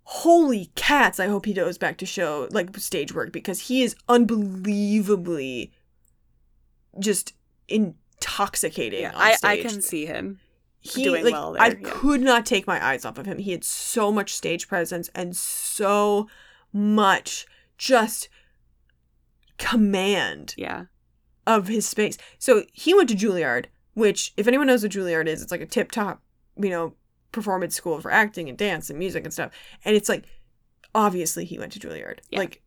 holy cats. I hope he goes back to show like stage work because he is unbelievably just intoxicating. Yeah. I I can see him. he doing like well I yeah. could not take my eyes off of him. He had so much stage presence and so much just command Yeah. of his space. So he went to Juilliard, which, if anyone knows what Juilliard is, it's like a tip top, you know, performance school for acting and dance and music and stuff. And it's like, obviously, he went to Juilliard. Yeah. Like,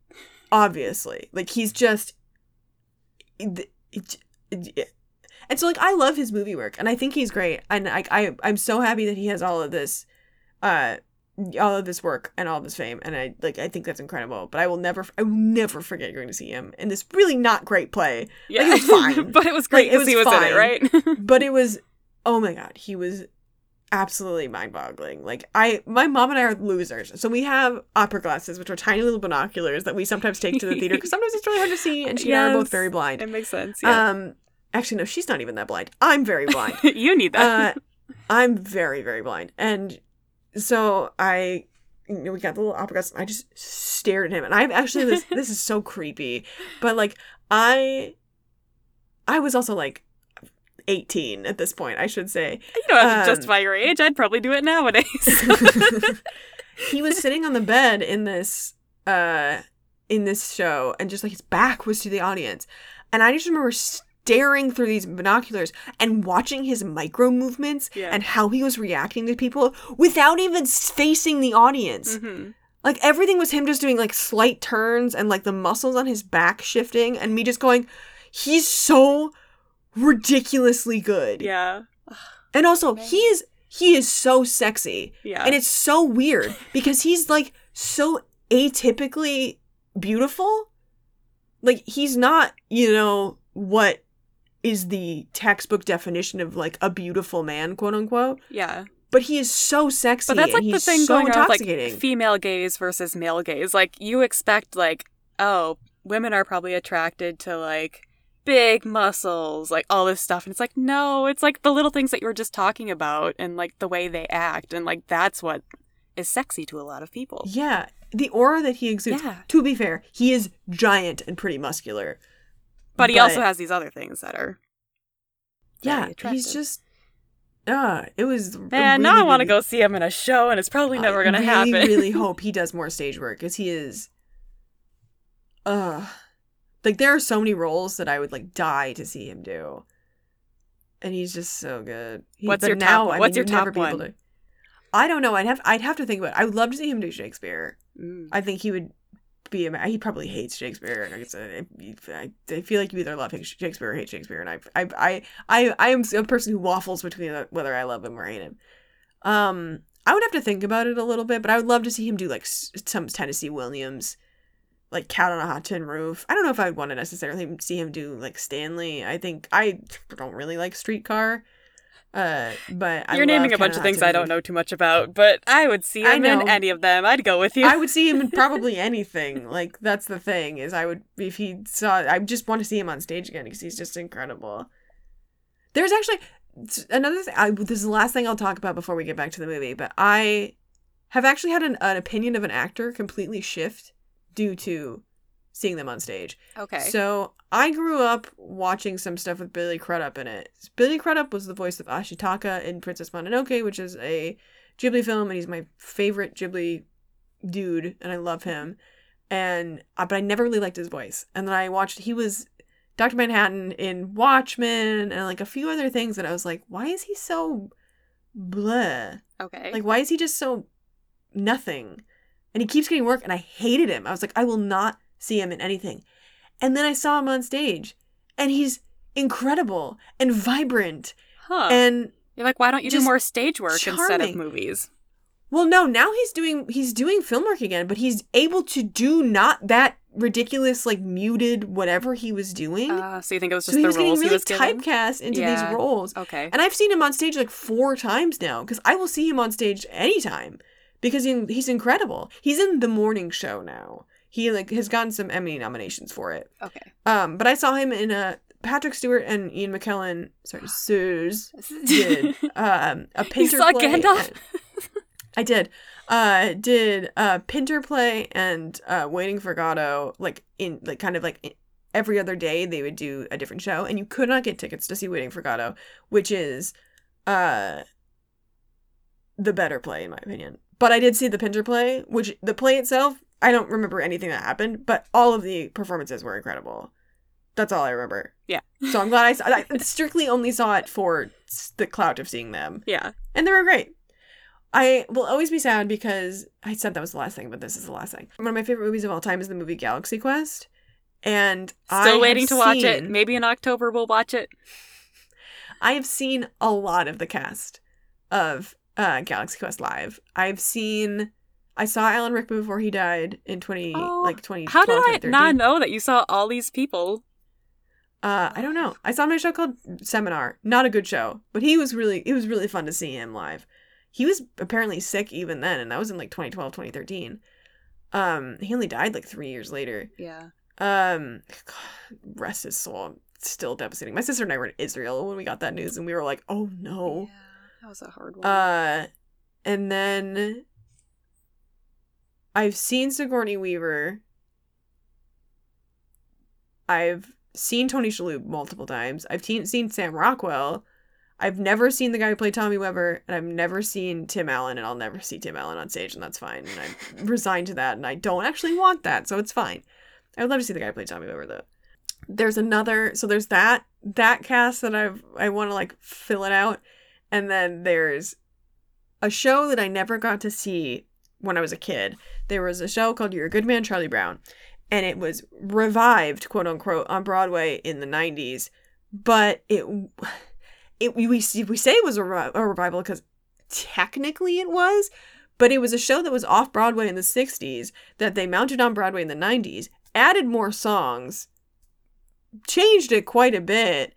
obviously. Like, he's just. it- it- it- and so, like, I love his movie work, and I think he's great. And I, I, I'm so happy that he has all of this, uh, all of this work and all of this fame, and I like. I think that's incredible. But I will never, I will never forget going to see him in this really not great play. Yeah. it was fine. but it was great Like, it he was was in it, right? but it was oh my god he was absolutely mind-boggling like i my mom and i are losers so we have opera glasses which are tiny little binoculars that we sometimes take to the theater because sometimes it's really hard to see and she and i are both very blind it makes sense. Yeah. um actually no she's not even that blind i'm very blind you need that. uh i'm very very blind and so i you know, we got the little opera glass and i just stared at him and i've actually this this is so creepy but like i i was also like 18 at this point i should say you don't have to um, justify your age. I'd probably do it nowadays. he was sitting on the bed in this uh in this show and just like his back was to the audience and i just remember staring through these binoculars and watching his micro movements Yeah. and how he was reacting to people without even facing the audience hmm like everything was him just doing like slight turns and like the muscles on his back shifting and me just going he's so ridiculously good Yeah. and also Man. he is he is so sexy Yeah. and it's so weird because he's like so atypically beautiful. Like he's not, you know, what is the textbook definition of like a beautiful man, quote unquote. yeah. But he is so sexy. But that's like and the thing so going on with like female gaze versus male gaze. Like you expect like, oh, women are probably attracted to like big muscles, like all this stuff. And it's like, no, it's like the little things that you were just talking about and like the way they act. And like that's what is sexy to a lot of people. yeah, the aura that he exudes. Yeah. To be fair, he is giant and pretty muscular. But he also has these other things that are yeah, attractive. he's just. Ah, it was. Man, now I want to really- go see him in a show, and it's probably never going to really, happen. I really hope he does more stage work because he is. Uh, like there are so many roles that I would like die to see him do, and he's just so good. He- What's but your top now, one? I What's mean, your top one? to- I don't know. I'd have I'd have to think about. it. I would love to see him do Shakespeare. Mm. I think he would be he probably hates Shakespeare. I said, I, I feel like you either love Shakespeare or hate Shakespeare, and I I I I, I am a person who waffles between whether I love him or hate him. Um, I would have to think about it a little bit, but I would love to see him do like some Tennessee Williams, like Cat on a Hot Tin Roof. I don't know if I would want to necessarily see him do like Stanley. I think I don't really like Streetcar. Uh, but I You're naming a bunch of things I don't know too much about, but I would see I him in know. any of them. I'd go with you. I would see him in probably anything. Like that's the thing is I would if he saw I just want to see him on stage again because he's just incredible. There's actually another thing. I, this is the last thing I'll talk about before we get back to the movie. But I have actually had an, an opinion of an actor completely shift due to seeing them on stage. okay. So I grew up watching some stuff with Billy Crudup in it. Billy Crudup was the voice of Ashitaka in Princess Mononoke, which is a Ghibli film, and he's my favorite Ghibli dude, and I love him. And uh, but I never really liked his voice. And then I watched he was Doctor Manhattan in Watchmen and like a few other things, and I was like, why is he so bleh? okay. Like, why is he just so nothing? And he keeps getting work, and I hated him. I was like, I will not see him in anything. And then I saw him on stage, and he's incredible and vibrant. huh. And You're like, why don't you do more stage work instead of movies? well, no, now he's doing he's doing film work again, but he's able to do not that ridiculous like muted whatever he was doing. Uh, so you think it was so just he the was getting roles really he typecast into Yeah. these roles. Okay. And I've seen him on stage like four times now because I will see him on stage anytime because he, he's incredible. He's in the morning show now. He like has gotten some Emmy nominations for it. Okay. Um, but I saw him in a Patrick Stewart and Ian McKellen. Sorry, Sirs did um a You Pinter saw play. Gandalf? I did. Uh, did uh Pinter play and uh Waiting for Godot like in like kind of like every other day they would do a different show and you could not get tickets to see Waiting for Godot, which is uh the better play in my opinion. But I did see the Pinter play, which the play itself I don't remember anything that happened, but all of the performances were incredible. That's all I remember. Yeah. So I'm glad I, saw, I strictly only saw it for the clout of seeing them Yeah. and they were great. I will always be sad because I said that was the last thing, but this is the last thing. One of my favorite movies of all time is the movie Galaxy Quest, and I Still have waiting to watch it. Maybe in October we'll watch it. I have seen a lot of the cast of uh, Galaxy Quest live. I've seen. I saw Alan Rickman before he died in twenty Oh, like twenty. How did I not know that you saw all these people? Uh, I don't know. I saw him in a show called Seminar. Not a good show, but he was really it was really fun to see him live. He was apparently sick even then, and that was in like 2012, 2013. Um, he only died like three years later. Yeah. Um, God, rest his soul. It's still devastating. My sister and I were in Israel when we got that news, and we were like, "Oh no." Yeah, that was a hard one. Uh, and then I've seen Sigourney Weaver. I've seen Tony Shalhoub multiple times. I've te- seen Sam Rockwell. I've never seen the guy who played Tommy Webber, and I've never seen Tim Allen, and I'll never see Tim Allen on stage, and that's fine. And I'm resigned to that, and I don't actually want that, so it's fine. I would love to see the guy who played Tommy Webber though. There's another, so there's that that cast that I've I want to like fill it out, and then there's a show that I never got to see when I was a kid. There was a show called You're a Good Man, Charlie Brown, and it was revived, quote unquote, on Broadway in the 90s. But it, it we, we say it was a, a revival because technically it was, but it was a show that was off Broadway in the 60s that they mounted on Broadway in the 90s, added more songs, changed it quite a bit,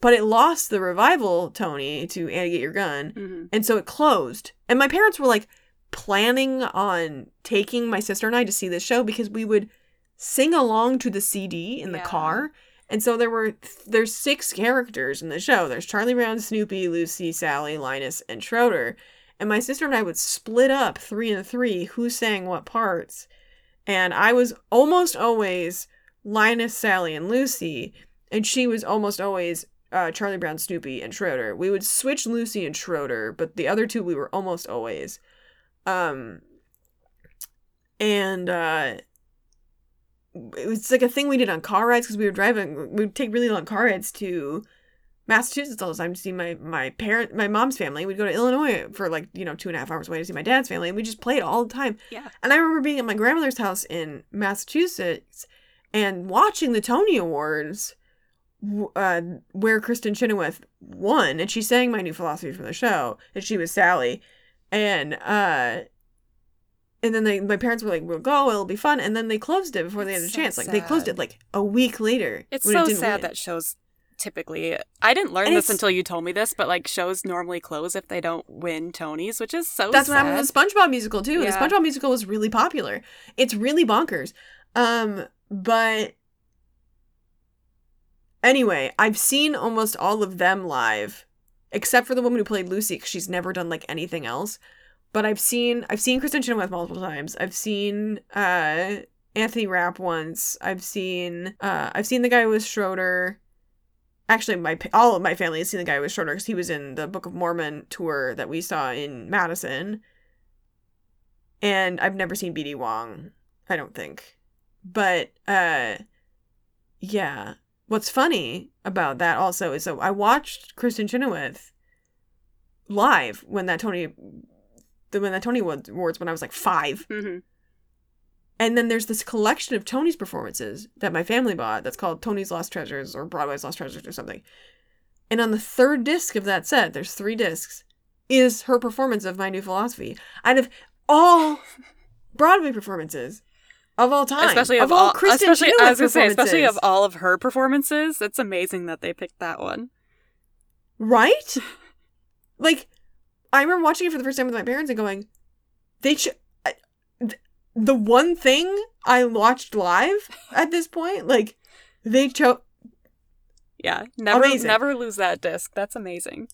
but it lost the revival, Tony, to Annie Get Your Gun. Mhm. And so it closed. And my parents were like planning on taking my sister and I to see this show because we would sing along to the CD in the Yeah. car. And so there were there's six characters in the show. There's Charlie Brown, Snoopy, Lucy, Sally, Linus, and Schroeder. And my sister and I would split up three and three who sang what parts. And I was almost always Linus, Sally, and Lucy, and she was almost always uh, Charlie Brown, Snoopy, and Schroeder. We would switch Lucy and Schroeder, but the other two we were almost always. Um, and uh, it was like a thing we did on car rides because we were driving. We would take really long car rides to Massachusetts all the time to see my my parent my mom's family. We'd go to Illinois for like you know two and a half hours away to see my dad's family, and we just played all the time. Yeah. And I remember being at my grandmother's house in Massachusetts and watching the Tony Awards, uh, where Kristin Chenoweth won, and she sang my new philosophy from the show, and she was Sally, and uh. And then they, my parents were like, "We'll go. It'll be fun." And then they closed it before they had a so chance. Like they closed it like a week later. It's it so didn't sad win. that shows typically. I didn't learn And this until you told me this, but like shows normally close if they don't win Tonys, which is so. That's what happened with the SpongeBob musical too. Yeah. The SpongeBob musical was really popular. It's really bonkers. Um, but anyway, I've seen almost all of them live, except for the woman who played Lucy, because she's never done like anything else. But I've seen I've seen Kristin Chenoweth multiple times. I've seen uh Anthony Rapp once. I've seen uh I've seen the guy was Schroeder. Actually, my all of my family has seen the guy was Schroeder because he was in the Book of Mormon tour that we saw in Madison. And I've never seen BD Wong, I don't think. But uh yeah. What's funny about that also is so I watched Kristin Chenoweth live when that Tony the when that Tony Awards when I was like 5. Mhm. And then there's this collection of Tony's performances that my family bought that's called Tony's Lost Treasures or Broadway's Lost Treasures or something. And on the third disc of that set, there's three discs, is her performance of My New Philosophy. Out of all Broadway performances of all time, Especially of, of all all, Kristin especially I was gonna say, especially of all of her performances. It's amazing that they picked that one. Right? like, I remember watching it for the first time with my parents and going, they should. The one thing I watched live at this point, like, they chose. Yeah, never, Amazing. never lose that disc. That's amazing.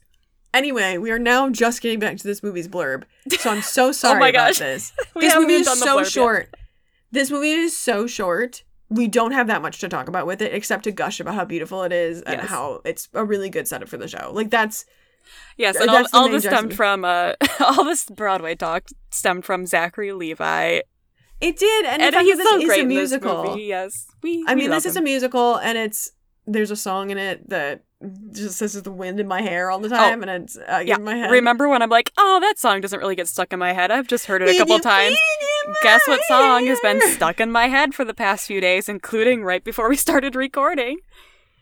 Anyway, we are now just getting back to this movie's blurb, so I'm so sorry Oh my about gosh. this. This movie is so short. yet. This movie is so short. We don't have that much to talk about with it, except to gush about how beautiful it is and Yes. how it's a really good setup for the show. Like that's Yes, Th- and all, all this stemmed from uh, all this Broadway talk stemmed from Zachary Levi, it did, and, and he's so great a musical. movie. Yes, we. I we mean, this is a musical, and it's there's a song in it that just says the wind in my hair all the time, and it's uh, Yeah, in my head. remember when I'm like, oh, that song doesn't really get stuck in my head. I've just heard it a couple times. Guess what song has been stuck in my head for the past few days, including right before we started recording?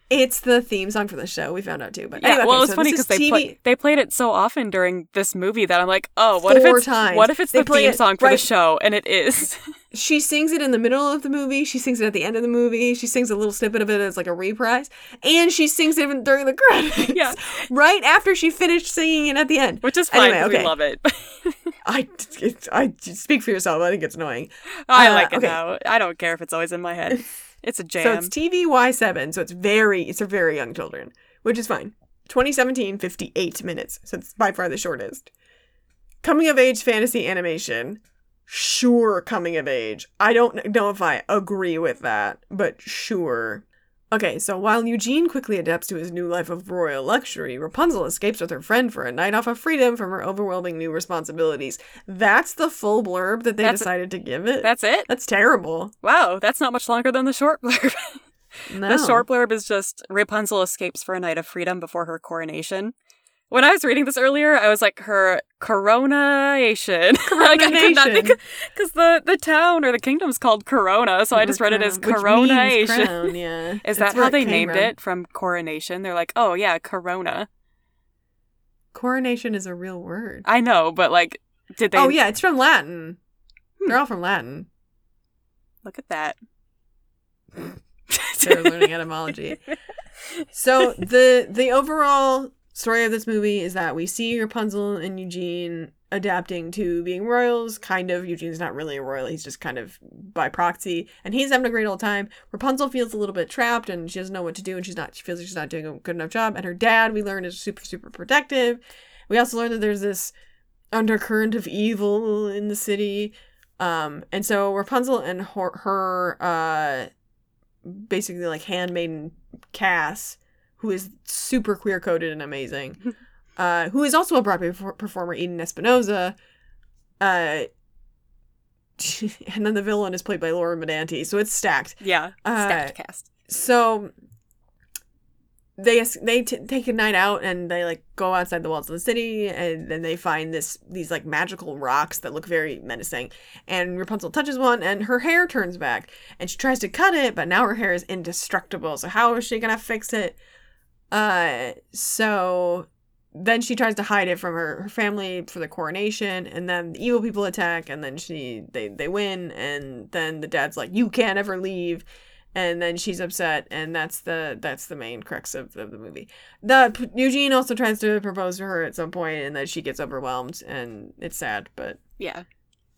It's the theme song for the show. We found out too, but Yeah, anyway, well, okay, it was so funny because they TV play, they played it so often during this movie that I'm like, oh, what if it's times. what if it's They the theme it song for right- the show? And it is. She sings it in the middle of the movie. She sings it at the end of the movie. She sings a little snippet of it as like a reprise, and she sings it even during the credits. Yeah. right after she finished singing it at the end. Which is fine. Anyway, okay. We love it. I, it, I speak for yourself. I think it's annoying. I Uh, like it okay. now. I don't care if it's always in my head. It's a jam. So it's TVY seven. So it's very, it's for very young children, which is fine. 2017, 58 minutes. So it's by far the shortest. Coming of age fantasy animation. Sure, coming of age. I don't know if I agree with that, but sure. Okay, so while Eugene quickly adapts to his new life of royal luxury, Rapunzel escapes with her friend for a night off of freedom from her overwhelming new responsibilities. That's the full blurb that they That's- decided to give it. That's it. That's terrible. Wow, that's not much longer than the short blurb. No. The short blurb is just Rapunzel escapes for a night of freedom before her coronation. When I was reading this earlier, I was like, her coronation. like, I could because the the town or the kingdom's called Corona, so I just read it as coronation. crown, yeah. Is That's that how they named from. it from coronation? They're like, oh yeah, corona. Coronation is a real word. I know, but like, did they? oh yeah, it's from Latin. Hmm. They're all from Latin. Look at that. They're learning etymology. So the the overall story of this movie is that we see Rapunzel and Eugene adapting to being royals. Kind of. Eugene's not really a royal. He's just kind of by proxy, and he's having a great old time. Rapunzel feels a little bit trapped, and she doesn't know what to do, and she's not. She feels like she's not doing a good enough job. And her dad, we learn, is super super protective. We also learn that there's this undercurrent of evil in the city. Um, and so Rapunzel and her, her uh, basically like handmaiden Cass, who is super queer coded and amazing, uh, who is also a Broadway perfor- performer, Eden Espinoza. Uh, and then the villain is played by Laura Benanti, so it's stacked. yeah, Uh, stacked cast. So they they t- take a night out and they like go outside the walls of the city and then they find this these like magical rocks that look very menacing and Rapunzel touches one and her hair turns back and she tries to cut it but now her hair is indestructible so how is she gonna fix it uh so then she tries to hide it from her, her family for the coronation and then the evil people attack and then she they they win and then the dad's like you can't ever leave and then she's upset and that's the that's the main crux of, of the movie the eugene also tries to propose to her at some point and then she gets overwhelmed and it's sad but Yeah.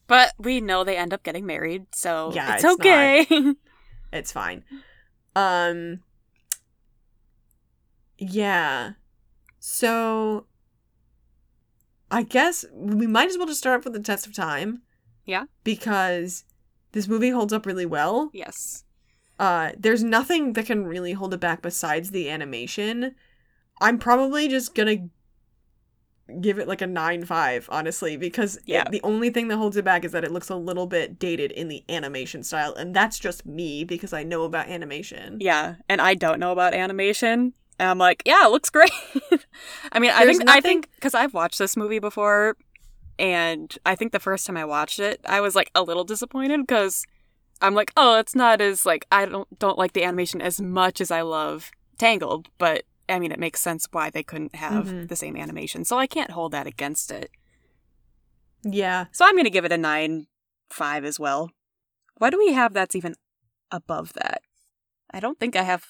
But we know they end up getting married, so Yeah, it's, it's okay. it's fine um yeah so i guess we might as well just start off with the test of time Yeah. because this movie holds up really well yes. uh there's nothing that can really hold it back besides the animation i'm probably just gonna give it like a 9-5 honestly because it- Yeah. the only thing that holds it back is that it looks a little bit dated in the animation style and that's just me because i know about animation Yeah, and I don't know about animation. And I'm like, yeah, it looks great. I mean, I There's think I think because I've watched this movie before, and I think the first time I watched it, I was like a little disappointed because I'm like, oh, it's not as like I don't don't like the animation as much as I love Tangled, but I mean, it makes sense why they couldn't have Mhm. the same animation, so I can't hold that against it. yeah So I'm gonna give it a nine five as well. Why do we have that's even above that? I don't think I have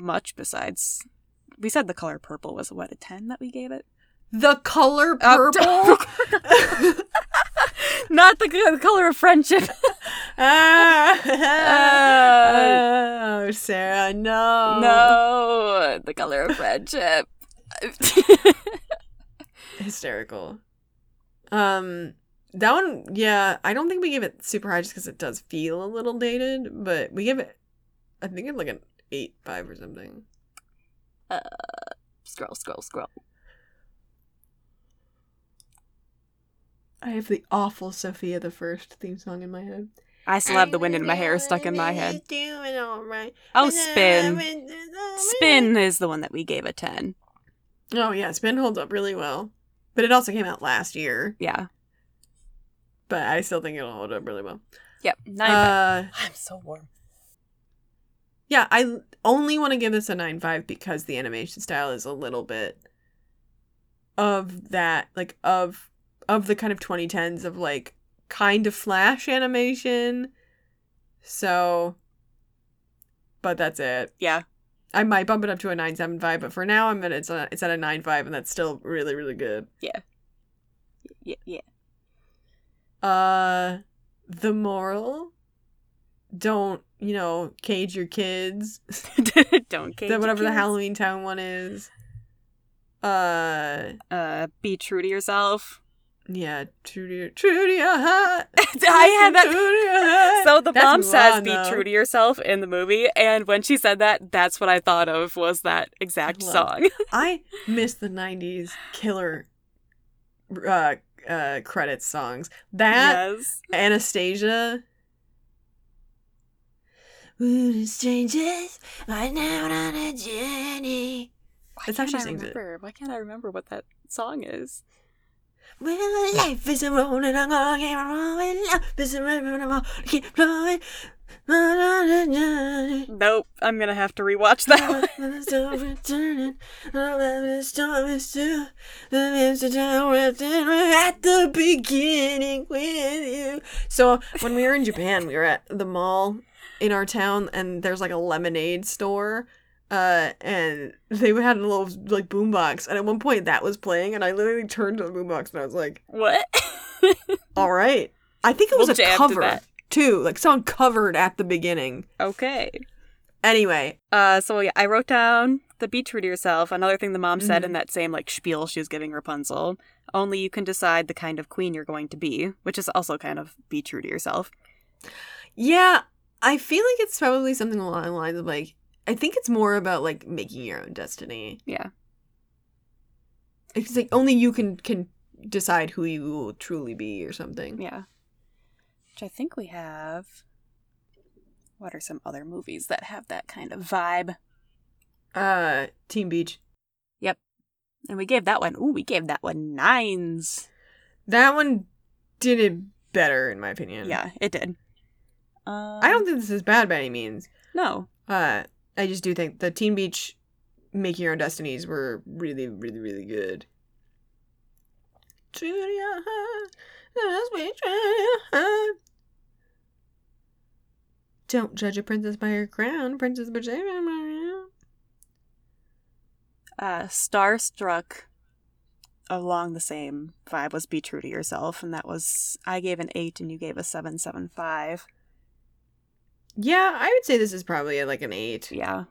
much besides. We said the color purple was what a ten that we gave it. the color Oh, purple Not the, the color of friendship. ah, Uh, oh sarah no no, the color of friendship. hysterical. Um, that one, yeah, I don't think we give it super high just because it does feel a little dated, but we give it, I think it's like an eight five or something. scroll, scroll, scroll. I have the awful Sofia the First theme song in my head. I still have the wind in my hair stuck in my head. Oh, spin. Spin is the one that we gave a ten. Oh yeah, Spin holds up really well, but it also came out last year. Yeah. But I still think it'll hold up really well. Yep. Nine. Uh, I'm so warm. Yeah, I only want to give this a 9.5 because the animation style is a little bit of that, like, of of the kind of 2010s of, like, kind of flash animation. So, but that's it. Yeah. I might bump it up to a 9.75, but for now, I'm at, it's, a, it's at a 9.5, and that's still really, really good. Yeah. Yeah. Uh, the moral? Don't, you know, cage your kids. Don't cage whatever the. Halloweentown one is. Uh, Uh, be true to yourself. yeah, true to your, true to your heart. I had that. to your heart. So the That's mom says "be true to yourself" in the movie, and when she said that, that's what I thought of was that exact I song. I miss the '90s killer uh, uh, credits songs. That yes. Anastasia. We're strangers right now on a journey. Why That's how can't she I sings it. remember? Why can't I remember what that song is? Well, life is a road and I'm gonna keep rolling. Life is a river and I'm gonna keep flowing. Nope. I'm gonna have to rewatch that. one. The storm is turning. The storm is too. The leaves are down. We're at the beginning with you. So when we were in Japan, we were at the mall in our town, and there's like a lemonade store. Uh, and they had a little like boombox, and at one point that was playing, and I literally turned to the boombox and I was like, what? "All right." I think it was We'll a jam to cover too, like someone covered at the beginning. okay. Anyway, Uh, so yeah, I wrote down the be true to yourself. Another thing the mom said Mhm. in that same like spiel she was giving Rapunzel. Only you can decide the kind of queen you're going to be, which is also kind of be true to yourself. Yeah, I feel like it's probably something along the lines of like I think it's more about like making your own destiny. Yeah. It's like only you can can decide who you will truly be or something. Yeah. Which I think we have. What are some other movies that have that kind of vibe? Uh, Teen Beach. Yep. And we gave that one. Ooh, we gave that one nines. That one did it better, in my opinion. Yeah, it did. Um, I don't think this is bad by any means. No. Uh, I just do think the Teen Beach Make Your Own Destinies were really, really, really good. Julia, sweet Julia. Don't judge a princess by her crown, Princess Virginia. Uh, Starstruck along the same vibe was Be True to Yourself, and that was I gave an eight and you gave a seven seven five. Yeah, I would say this is probably like an eight. Yeah.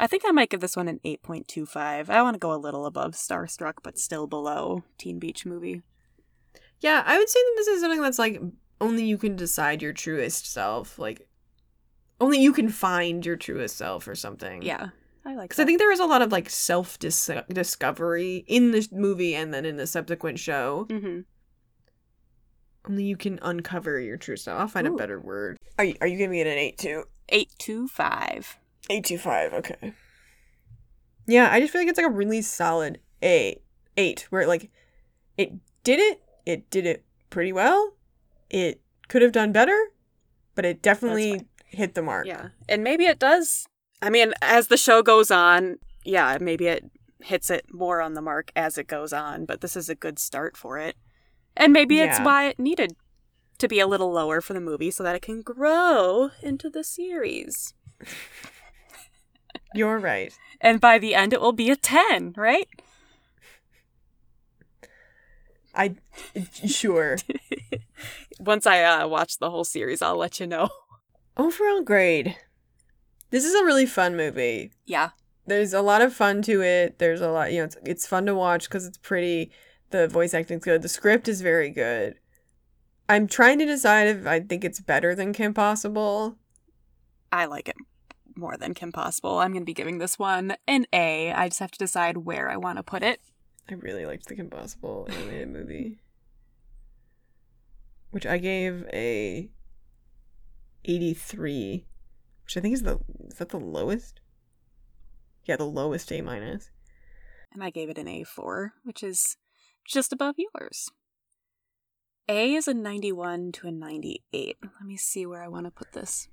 I think I might give this one an 8.25. I want to go a little above Starstruck, but still below Teen Beach Movie. Yeah, I would say that this is something that's like only you can decide your truest self. Like, only you can find your truest self or something. Yeah, I like Because I think there is a lot of like self discovery in this movie and then in the subsequent show. hmm Only you can uncover your true self. I'll find a better word. Are you, are you giving it an 8 too? 825. 825, okay. Yeah, I just feel like it's like a really solid A. 8, where like it did it, it did it pretty well. It could have done better, but it definitely hit the mark. Yeah. And maybe it does. I mean, as the show goes on, yeah, maybe it hits it more on the mark as it goes on, but this is a good start for it. And maybe it's why it needed to be a little lower for the movie so that it can grow into the series. You're right. And by the end, it will be a 10, right? I sure. Once I uh, watch the whole series, I'll let you know. Overall grade. This is a really fun movie. Yeah. There's a lot of fun to it. There's a lot, you know, it's, it's fun to watch because it's pretty. The voice acting's good. The script is very good. I'm trying to decide if I think it's better than Kim Possible. I like it more than Kim Possible. I'm going to be giving this one an A. I just have to decide where I want to put it. I really liked the Kim Possible animated movie, which I gave a 83, which I think is the is that the lowest? Yeah, the lowest A minus. And I gave it an A4, which is just above yours. A is a 91 to a 98. Let me see where I want to put this.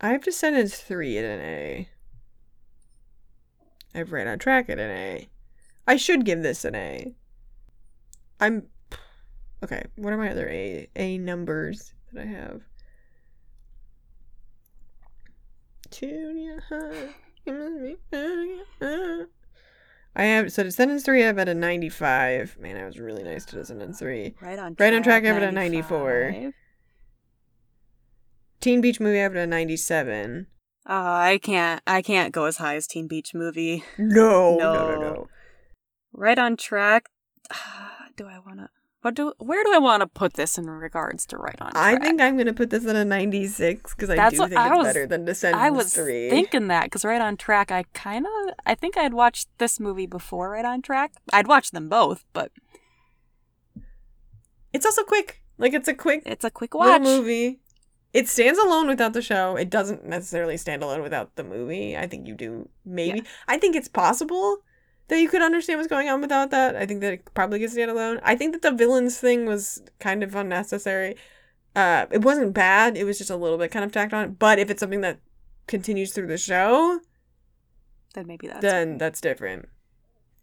I have Descendants 3 at an A. I have Right on Track at an A. I should give this an A. I'm. Okay, what are my other A, A numbers that I have? Junior I have, so Descendants 3 I have at a 95. Man, I was really nice to Descendants 3. Right on Right on track, I have it at 94. Teen Beach Movie I have it at 97. Oh, I can't. I can't go as high as Teen Beach Movie. No, no, no, No. no. Right on track. Do I want to? What do? Where do I want to put this in regards to right on track? I think I'm gonna put this in a 96 because I That's do think I it's was- better than Descendants I was 3. thinking that because right on track, I kind of. I think I'd watched this movie before right on track. I'd watched them both, but It's also quick. Like it's a quick it's a quick watch. movie. It stands alone without the show. It doesn't necessarily stand alone without the movie. I think you do maybe. Yeah. I think it's possible that you could understand what's going on without that. I think that it probably could stand alone. I think that the villains thing was kind of unnecessary. Uh, it wasn't bad. It was just a little bit kind of tacked on. But if it's something that continues through the show, Then maybe that's. then that's different.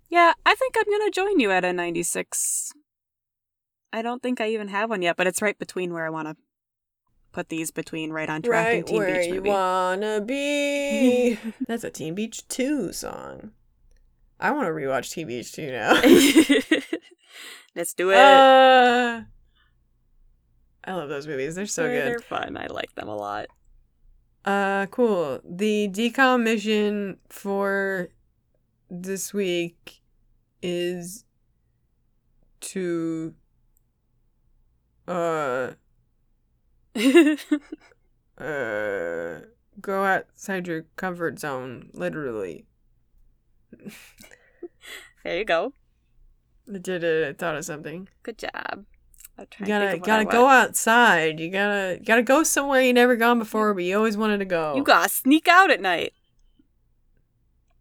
Yeah, I think I'm gonna join you at a 96. I don't think I even have one yet, but it's right between where I want to put these between right on track and Right Teen where Beach you wanna be. That's a Teen Beach 2 song. I want to rewatch Teen Beach 2 now. Let's do it. Uh, I love those movies. They're so They're- good. They're fun. I like them a lot. Uh, cool. The DCOM mission for this week is to uh uh go outside your comfort zone, literally. there you go. I did it. I thought of something. Good job. You gotta to think of gotta go outside. You gotta gotta go somewhere you never gone before, but you always wanted to go. You gotta sneak out at night.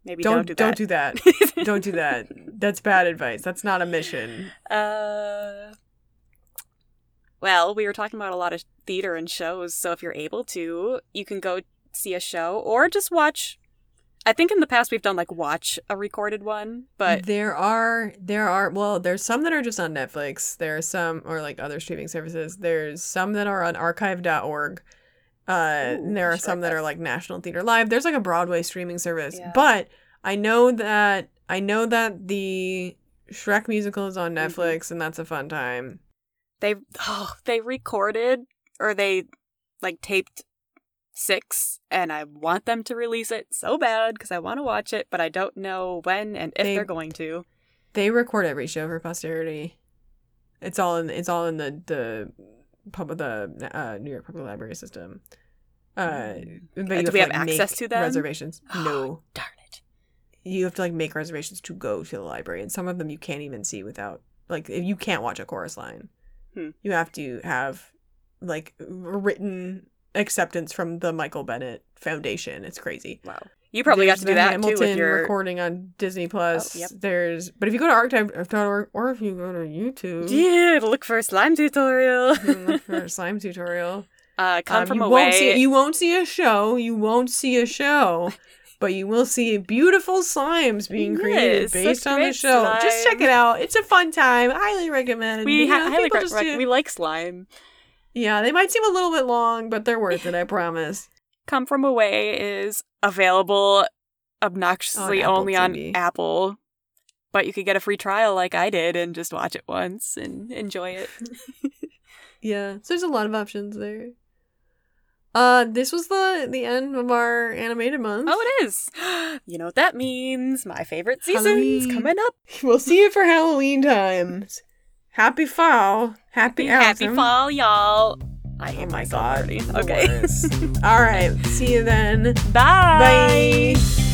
Maybe don't don't, don't do do that. that. don't do that. That's bad advice. That's not a mission. Uh, well, we were talking about a lot of theater and shows, so if you're able to, you can go see a show or just watch. I think in the past we've done like watch a recorded one, but there are there are well, there's some that are just on Netflix. There are some or like other streaming services. There's some that are on archive.org. Uh, Ooh, and there are some that are like National Theater Live. There's like a Broadway streaming service. Yeah. But I know that I know that the Shrek musical is on Mhm. Netflix and that's a fun time. they oh, they recorded or they like taped six, and I want them to release it so bad because I want to watch it, but I don't know when and if They- are going to. They record every show for posterity. It's all in it's all in the the pub the uh, New York Public Library system. Uh, but Uh, do we to, have like, access to them? Reservations? No, Darn it. you have to like make reservations to go to the library, and some of them you can't even see without like if you can't watch a chorus line. Hmm. You have to have like written acceptance from the Michael Bennett Foundation. It's crazy. Wow. You probably There's got to do that Hamilton too with your. recording on Disney Plus. Oh, yep. There's, but if you go to archive.org or if you go to YouTube, Yeah, look for a slime tutorial. look for a slime tutorial. uh, come Um, from you away. won't see you won't see a show. You won't see a show. But you will see beautiful slimes being created Yes, based on the show. Just check it out. It's a fun time. Highly recommend. we You know, highly people rec- just rec- do- we like slime. Yeah, they might seem a little bit long, but they're worth it. I promise. Come from away is available obnoxiously On only on Apple, but you could get a free trial like I did and just watch it once and enjoy it. Yeah, so there's a lot of options there. Uh, this was the the end of our animated month. oh, it is. You know what that means? My favorite season's Halloween. coming up. We'll see you for Halloween times. Happy fall. Happy Happy autumn. fall, y'all. I Oh my god. already. Okay. All right. See you then. Bye. Bye.